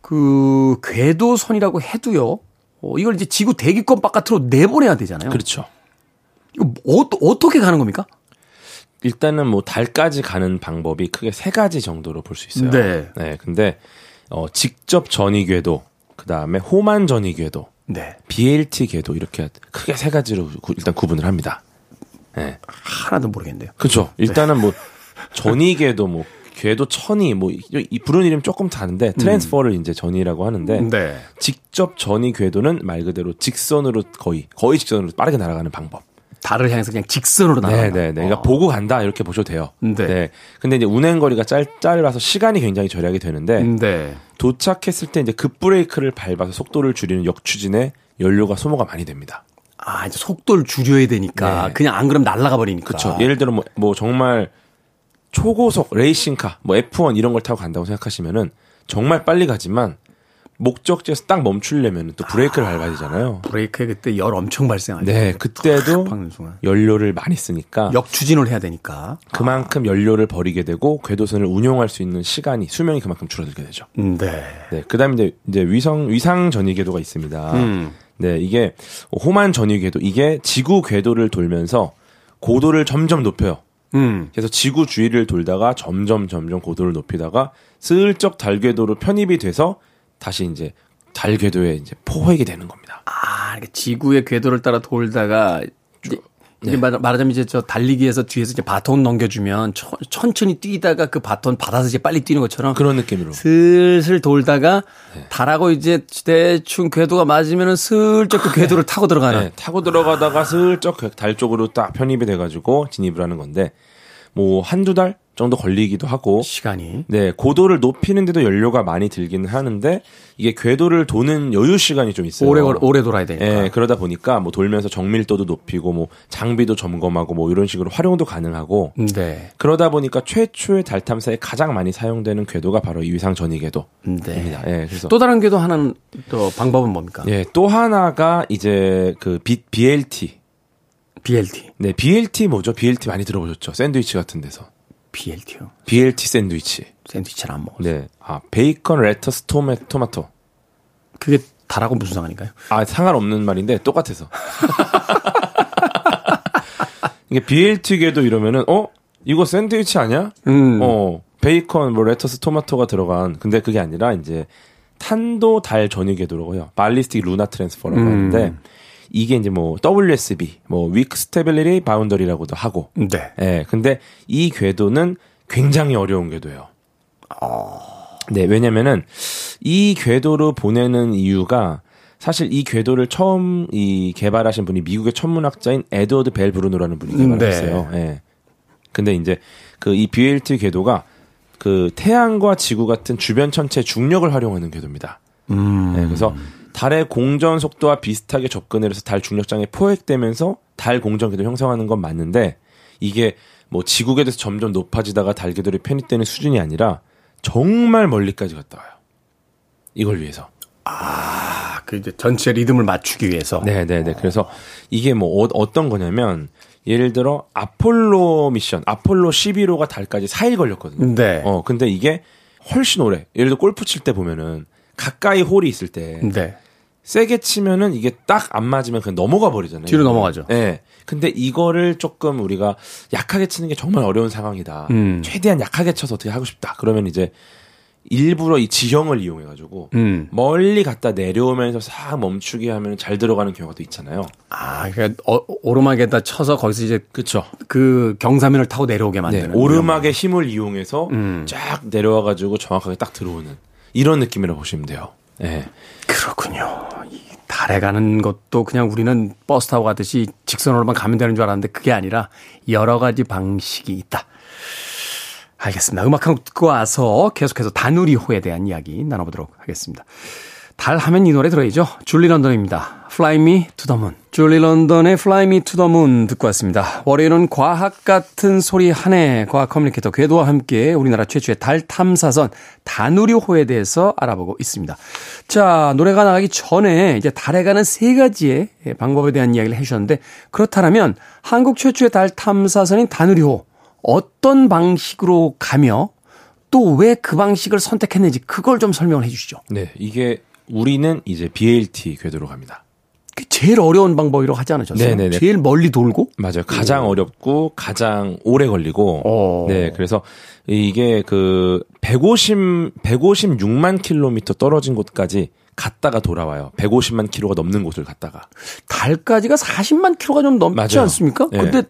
그, 궤도선이라고 해도요, 어, 이걸 이제 지구 대기권 바깥으로 내보내야 되잖아요. 그렇죠. 이거 어, 어떻게 가는 겁니까? 일단은 뭐 달까지 가는 방법이 크게 세 가지 정도로 볼 수 있어요. 네. 근데 어 직접 전이 궤도, 그 다음에 호만 전이 궤도, 네. BLT 궤도 이렇게 크게 세 가지로 구- 일단 구분을 합니다. 네. 하나도 모르겠네요. 그렇죠. 일단은 뭐 전이 궤도, 뭐 궤도 천이 뭐이 이 부르는 이름 조금 다른데 transfer를 이제 전이라고 하는데 네. 직접 전이 궤도는 말 그대로 직선으로 거의 거의 직선으로 빠르게 날아가는 방법. 달을 향해서 그냥 직선으로 네, 나가는 네, 네. 그러니까 보고 간다 이렇게 보셔도 돼요. 네. 근데 이제 운행 거리가 짧 짧아서 시간이 굉장히 절약이 되는데 네. 도착했을 때 이제 급 브레이크를 밟아서 속도를 줄이는 역추진에 연료가 소모가 많이 됩니다. 아, 이제 속도를 줄여야 되니까. 네. 그냥 안 그러면 날아가 버리니까. 그렇죠. 예를 들어 뭐, 뭐 정말 초고속 레이싱카, 뭐 F1 이런 걸 타고 간다고 생각하시면은 정말 빨리 가지만 목적지에서 딱 멈추려면 또 브레이크를 밟아야 되잖아요. 브레이크에 그때 열 엄청 발생하죠. 네, 그때도. 연료를 많이 쓰니까 역추진을 해야 되니까. 그만큼 연료를 버리게 되고 궤도선을 운용할 수 있는 시간이 수명이 그만큼 줄어들게 되죠. 음, 네. 네, 그다음에 이제, 이제 위성 위상 전이 궤도가 있습니다. 음. 네, 이게 호만 전이 궤도 이게 지구 궤도를 돌면서 고도를 점점 높여요. 음. 그래서 지구 주위를 돌다가 점점 점점 고도를 높이다가 슬쩍 달 궤도로 편입이 돼서 다시 이제 달 궤도에 이제 포획이 되는 겁니다. 아, 이렇게 지구의 궤도를 따라 돌다가 이게 말, 말하자면 이제 저 달리기에서 뒤에서 이제 바톤 넘겨주면 천, 천천히 뛰다가 그 바톤 받아서 이제 빨리 뛰는 것처럼 그런 느낌으로. 슬슬 돌다가 달하고 이제 대충 궤도가 맞으면은 슬쩍 그 궤도를 타고 들어가는. 네, 타고 들어가다가 슬쩍 그달 쪽으로 딱 편입이 돼가지고 진입을 하는 건데 뭐 한두 달 정도 걸리기도 하고 시간이. 네 고도를 높이는데도 연료가 많이 들기는 하는데 이게 궤도를 도는 여유 시간이 좀 있어요. 오래, 걸- 오래 돌아야 되니까. 예, 그러다 보니까 뭐 돌면서 정밀도도 높이고 뭐 장비도 점검하고 뭐 이런 식으로 활용도 가능하고 네. 그러다 보니까 최초의 달 탐사에 가장 많이 사용되는 궤도가 바로 이 위상 전이 궤도입니다. 네. 예, 그래서 또 다른 궤도 하나는 또 방법은 뭡니까? 예, 또 하나가 이제 그 B, BLT. BLT. 네, BLT 뭐죠? BLT 많이 들어보셨죠? 샌드위치 같은 데서. BLT요. BLT 샌드위치. 샌드위치 잘 안 먹어. 네. 아, 베이컨, lettuce, 토메, 토마토. 그게 달하고 무슨 상관인가요? 아, 상관없는 말인데 똑같아서. 이게 BLT 궤도 이러면은 어? 이거 샌드위치 아니야? 음. 어. 베이컨, 뭐 lettuce, 토마토가 들어간 근데 그게 아니라 이제 탄도 달 전위 궤도라고 해요. Ballistic Lunar Transfer라고 음. 하는데 이게 이제 뭐 WSB, 뭐 Weak Stability Boundary라고도 하고. 네. 예. 근데 이 궤도는 굉장히 어려운 궤도예요. 네, 왜냐면은 이 궤도로 보내는 이유가 사실 이 궤도를 처음 이 개발하신 분이 미국의 천문학자인 에드워드 벨 브루노라는 분이 개발했어요. 예. 근데 이제 그 이 BLT 궤도가 그 태양과 지구 같은 주변 천체 중력을 활용하는 궤도입니다. 네, 그래서 달의 공전 속도와 비슷하게 접근을 해서 달 중력장에 포획되면서 달 공전 궤도를 형성하는 건 맞는데 이게 뭐 지구 궤도에서 점점 높아지다가 달 궤도로 편입되는 수준이 아니라 정말 멀리까지 갔다 와요. 이걸 위해서. 아, 그 이제 전체 리듬을 맞추기 위해서. 네, 네, 네. 그래서 이게 뭐 어, 어떤 거냐면 예를 들어 아폴로 미션, 아폴로 11호가 달까지 4일 걸렸거든요. 네. 어, 근데 이게 훨씬 오래. 예를 들어 골프 칠 때 보면은 가까이 홀이 있을 때 네. 세게 치면은 이게 딱 안 맞으면 그냥 넘어가 버리잖아요. 뒤로 넘어가죠. 예. 근데 이거를 조금 우리가 약하게 치는 게 정말 어려운 상황이다. 음. 최대한 약하게 쳐서 어떻게 하고 싶다. 그러면 이제 일부러 이 지형을 이용해 가지고 음. 멀리 갔다 내려오면서 싹 멈추게 하면 잘 들어가는 경우가 또 있잖아요. 아, 그러니까 어, 오르막에다 쳐서 거기서 이제 그렇죠. 그 경사면을 타고 내려오게 네, 만드는. 오르막의 힘을 이용해서 음. 쫙 내려와 가지고 정확하게 딱 들어오는 이런 느낌이라고 보시면 돼요. 예. 그렇군요. 이 달에 가는 것도 그냥 우리는 버스 타고 가듯이 직선으로만 가면 되는 줄 알았는데 그게 아니라 여러 가지 방식이 있다. 알겠습니다. 음악 한 곡 듣고 와서 계속해서 다누리호에 대한 이야기 나눠보도록 하겠습니다. 달 하면 이 노래 들어야죠. 줄리 런던입니다. Fly Me to the Moon. 줄리 런던의 Fly Me to the Moon 듣고 왔습니다. 월요일은 과학 같은 소리 하네 과학 커뮤니케이터 궤도와 함께 우리나라 최초의 달 탐사선 다누리호에 대해서 알아보고 있습니다. 자, 노래가 나가기 전에 이제 달에 가는 세 가지의 방법에 대한 이야기를 해주셨는데 그렇다면 한국 최초의 달 탐사선인 다누리호 어떤 방식으로 가며 또 왜 그 방식을 선택했는지 그걸 좀 설명을 해 주시죠. 네, 이게 우리는 이제 BLT 궤도로 갑니다. 그 제일 어려운 방법이라고 하지 않으셨어요? 네네네. 제일 멀리 돌고? 맞아요. 가장 어렵고 가장 오래 걸리고. 어. 네, 그래서 이게 그 150, 156만 킬로미터 떨어진 곳까지 갔다가 돌아와요. 150만 킬로가 넘는 곳을 갔다가. 달까지가 40만 킬로가 좀 넘지 맞아요. 않습니까? 네. 근데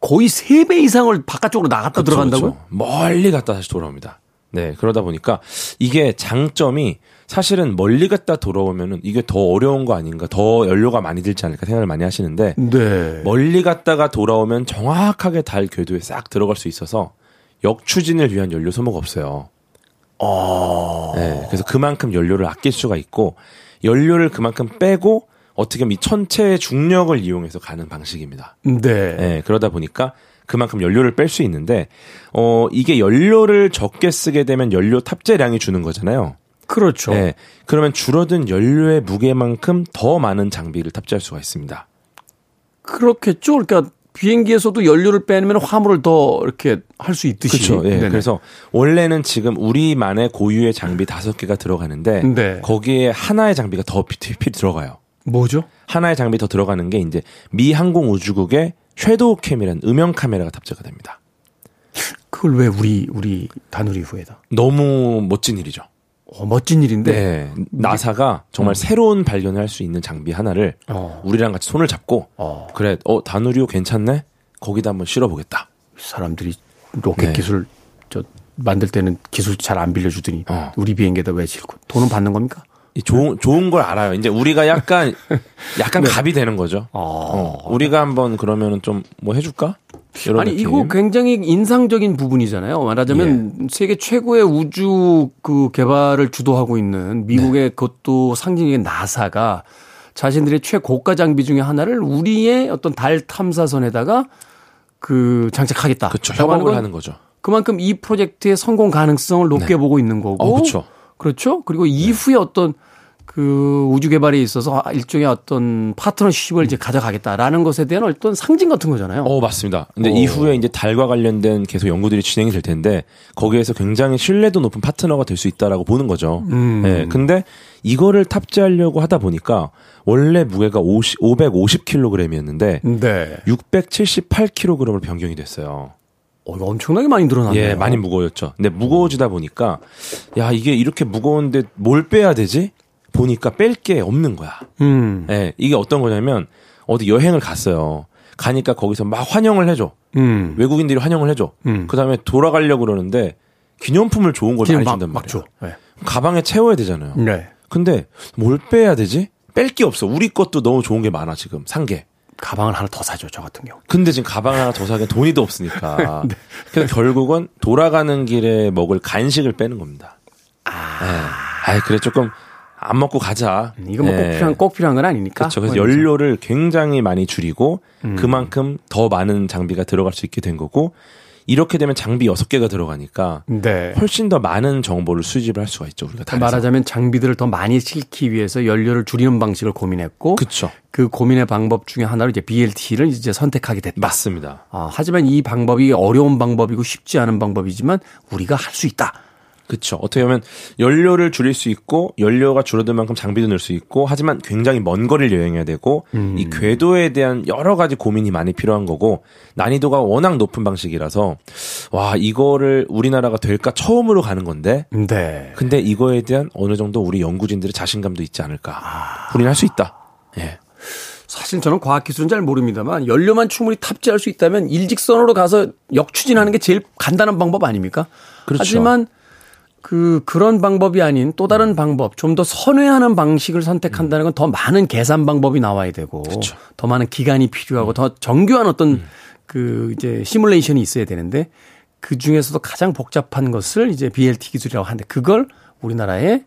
거의 3배 이상을 바깥쪽으로 나갔다 그쵸, 들어간다고요? 그쵸. 멀리 갔다 다시 돌아옵니다. 네, 그러다 보니까 이게 장점이 사실은 멀리 갔다 돌아오면은 이게 더 어려운 거 아닌가, 더 연료가 많이 들지 않을까 생각을 많이 하시는데 네. 멀리 갔다가 돌아오면 정확하게 달 궤도에 싹 들어갈 수 있어서 역추진을 위한 연료 소모가 없어요. 네, 그래서 그만큼 연료를 아낄 수가 있고 연료를 그만큼 빼고 어떻게 보면 이 천체의 중력을 이용해서 가는 방식입니다. 네. 네, 그러다 보니까 그만큼 연료를 뺄 수 있는데 어 이게 연료를 적게 쓰게 되면 연료 탑재량이 주는 거잖아요. 그렇죠. 네, 그러면 줄어든 연료의 무게만큼 더 많은 장비를 탑재할 수가 있습니다. 그렇겠죠. 그러니까 비행기에서도 연료를 빼면 화물을 더 이렇게 할 수 있듯이. 그렇죠. 예. 그래서 원래는 지금 우리만의 고유의 장비 다섯 개가 들어가는데 네. 거기에 하나의 장비가 더 피, 피 들어가요. 뭐죠? 하나의 장비 더 들어가는 게 이제 미 항공 우주국의 섀도우 캠이라는 음영 카메라가 탑재가 됩니다. 그걸 왜 우리 우리 다누리 후에다? 너무 멋진 일이죠. 어, 멋진 일인데. 네. 나사가 정말 음. 새로운 발견을 할 수 있는 장비 하나를 어. 우리랑 같이 손을 잡고 어. 그래, 어 다누리호 괜찮네. 거기다 한번 실어보겠다. 사람들이 로켓 네. 기술 저 만들 때는 기술 잘 안 빌려주더니 어. 우리 비행기에다 왜 싣고 돈은 받는 겁니까? 이 좋은 좋은 걸 알아요. 이제 우리가 약간 약간 갑이 되는 거죠. 네. 어. 어, 우리가 한번 그러면은 좀 뭐 해줄까? 이런 아니 느낌. 이거 굉장히 인상적인 부분이잖아요. 말하자면 세계 최고의 우주 그 개발을 주도하고 있는 미국의 그것도 상징적인 나사가 자신들의 최고가 장비 중에 하나를 우리의 어떤 달 탐사선에다가 그 장착하겠다. 그렇죠. 협업을 건 하는 거죠. 그만큼 이 프로젝트의 성공 가능성을 높게 네. 보고 있는 거고. 어, 그렇죠. 그렇죠. 그리고 이후에 어떤 그 우주 개발에 있어서 일종의 어떤 파트너십을 이제 가져가겠다라는 것에 대한 어떤 상징 같은 거잖아요. 어, 맞습니다. 근데 어. 이후에 이제 달과 관련된 계속 연구들이 진행이 될 텐데 거기에서 굉장히 신뢰도 높은 파트너가 될 수 있다라고 보는 거죠. 음. 예. 근데 이거를 탑재하려고 하다 보니까 원래 무게가 50, 550kg이었는데 네. 678kg으로 변경이 됐어요. 어, 엄청나게 많이 늘어났네요. 예, 많이 무거워졌죠. 근데 무거워지다 보니까 야, 이게 이렇게 무거운데 뭘 빼야 되지? 보니까 뺄 게 없는 거야. 음. 예, 이게 어떤 거냐면 어디 여행을 갔어요. 가니까 거기서 막 환영을 해줘. 음. 외국인들이 환영을 해줘. 음. 그 다음에 돌아가려고 그러는데 기념품을 좋은 걸 많이 막, 준단 막 말이에요. 줘. 네. 가방에 채워야 되잖아요. 네. 근데 뭘 빼야 되지? 뺄 게 없어. 우리 것도 너무 좋은 게 많아 지금 산 게. 가방을 하나 더 사죠, 저 같은 경우. 근데 지금 가방 하나 더 사기엔 돈이 더 없으니까. 네. 그래서 결국은 돌아가는 길에 먹을 간식을 빼는 겁니다. 아, 아이 그래 조금 안 먹고 가자. 이거 뭐꼭 예. 필요한, 꼭 필요한 건 아니니까. 그렇죠. 그래서. 연료를 굉장히 많이 줄이고 음. 그만큼 더 많은 장비가 들어갈 수 있게 된 거고 이렇게 되면 장비 6개가 들어가니까 네. 훨씬 더 많은 정보를 수집을 할 수가 있죠. 우리가 달에서. 말하자면 장비들을 더 많이 싣기 위해서 연료를 줄이는 방식을 고민했고 그렇죠. 그 고민의 방법 중에 하나로 이제 BLT를 이제 선택하게 됐다. 맞습니다. 아, 하지만 이 방법이 어려운 방법이고 쉽지 않은 방법이지만 우리가 할 수 있다. 그렇죠. 어떻게 보면 연료를 줄일 수 있고 연료가 줄어든 만큼 장비도 넣을 수 있고 하지만 굉장히 먼 거리를 여행해야 되고 음. 이 궤도에 대한 여러 가지 고민이 많이 필요한 거고 난이도가 워낙 높은 방식이라서 와 이거를 우리나라가 될까 처음으로 가는 건데 네. 근데 이거에 대한 어느 정도 우리 연구진들의 자신감도 있지 않을까. 우리는 할 수 있다. 예. 사실 저는 과학 기술은 잘 모릅니다만 연료만 충분히 탑재할 수 있다면 일직선으로 가서 역추진하는 게 제일 간단한 방법 아닙니까? 그렇죠. 하지만 그 그런 방법이 아닌 또 다른 방법, 좀 더 선회하는 방식을 선택한다는 건 더 많은 계산 방법이 나와야 되고 그렇죠. 더 많은 기간이 필요하고 더 정교한 어떤 그 이제 시뮬레이션이 있어야 되는데 그 중에서도 가장 복잡한 것을 이제 BLT 기술이라고 하는데 그걸 우리나라의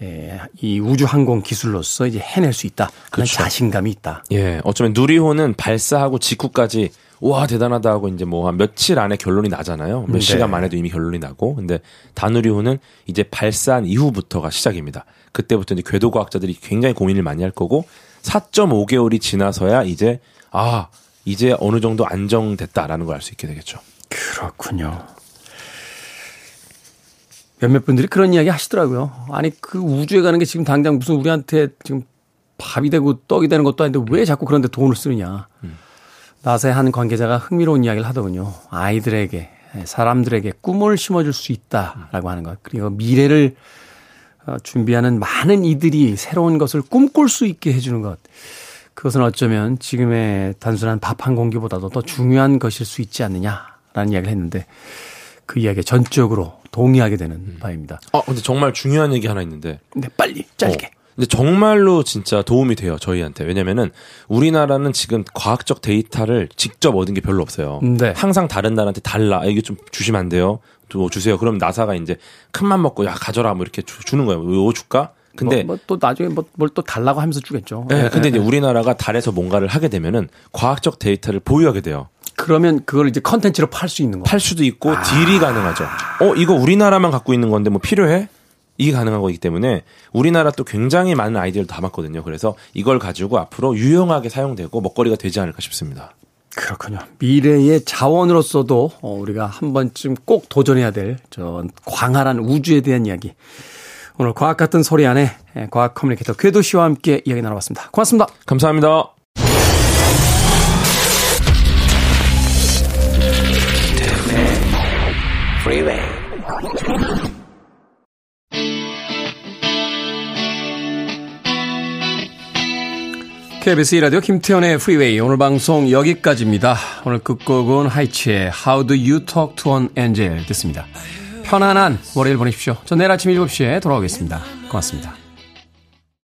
에, 이 우주 항공 기술로서 이제 해낼 수 있다. 그런 그렇죠. 자신감이 있다. 예. 어쩌면 누리호는 발사하고 직후까지 와 대단하다 하고 이제 뭐 한 며칠 안에 결론이 나잖아요. 몇 네. 시간 만에도 이미 결론이 나고. 근데 다누리호는 이제 발사한 이후부터가 시작입니다. 그때부터 이제 궤도 과학자들이 굉장히 고민을 많이 할 거고 4.5개월이 지나서야 이제 아 이제 어느 정도 안정됐다라는 걸 알 수 있게 되겠죠. 그렇군요. 몇몇 분들이 그런 이야기 하시더라고요. 아니 그 우주에 가는 게 지금 당장 무슨 우리한테 지금 밥이 되고 떡이 되는 것도 아닌데 왜 자꾸 그런데 돈을 쓰느냐. 나 사의 한 관계자가 흥미로운 이야기를 하더군요. 아이들에게 사람들에게 꿈을 심어줄 수 있다라고 하는 것 그리고 미래를 어, 준비하는 많은 이들이 새로운 것을 꿈꿀 수 있게 해주는 것. 그것은 어쩌면 지금의 단순한 밥 한 공기보다도 더 중요한 것일 수 있지 않느냐라는 이야기를 했는데 그 이야기에 전적으로 동의하게 되는 바입니다. 아 근데 정말 중요한 얘기 하나 있는데 근데 빨리 짧게. 어. 근데 정말로 진짜 도움이 돼요 저희한테 왜냐면은 우리나라는 지금 과학적 데이터를 직접 얻은 게 별로 없어요. 네. 항상 다른 나라한테 달라 아, 이게 좀 주시면 안 돼요. 또 주세요. 그럼 나사가 이제 큰맘 먹고 야 가져라 뭐 이렇게 주, 는 거예요. 이거 줄까? 근데 뭐또 나중에 뭐 뭘 또 달라고 하면서 주겠죠. 네, 예, 근데 예, 이제 예. 우리나라가 달에서 뭔가를 하게 되면은 과학적 데이터를 보유하게 돼요. 그러면 그걸 이제 컨텐츠로 팔 수 있는 거. 팔 수도 있고 아. 딜이 가능하죠. 어 이거 우리나라만 갖고 있는 건데 뭐 필요해? 이게 가능한 거기 때문에 우리나라 또 굉장히 많은 아이디어를 담았거든요. 그래서 이걸 가지고 앞으로 유용하게 사용되고 먹거리가 되지 않을까 싶습니다. 그렇군요. 미래의 자원으로서도 어, 우리가 한 번쯤 꼭 도전해야 될 저 광활한 우주에 대한 이야기. 오늘 과학 같은 소리 안에 예, 과학 커뮤니케이터 궤도 씨와 함께 이야기 나눠봤습니다. 고맙습니다. 감사합니다. KBS 이라디오 김태현의 프리웨이 오늘 방송 여기까지입니다. 오늘 끝곡은 하이치의 How Do You Talk to an Angel 듣습니다. 편안한 월요일 보내십시오. 저 내일 아침 7시에 돌아오겠습니다. 고맙습니다.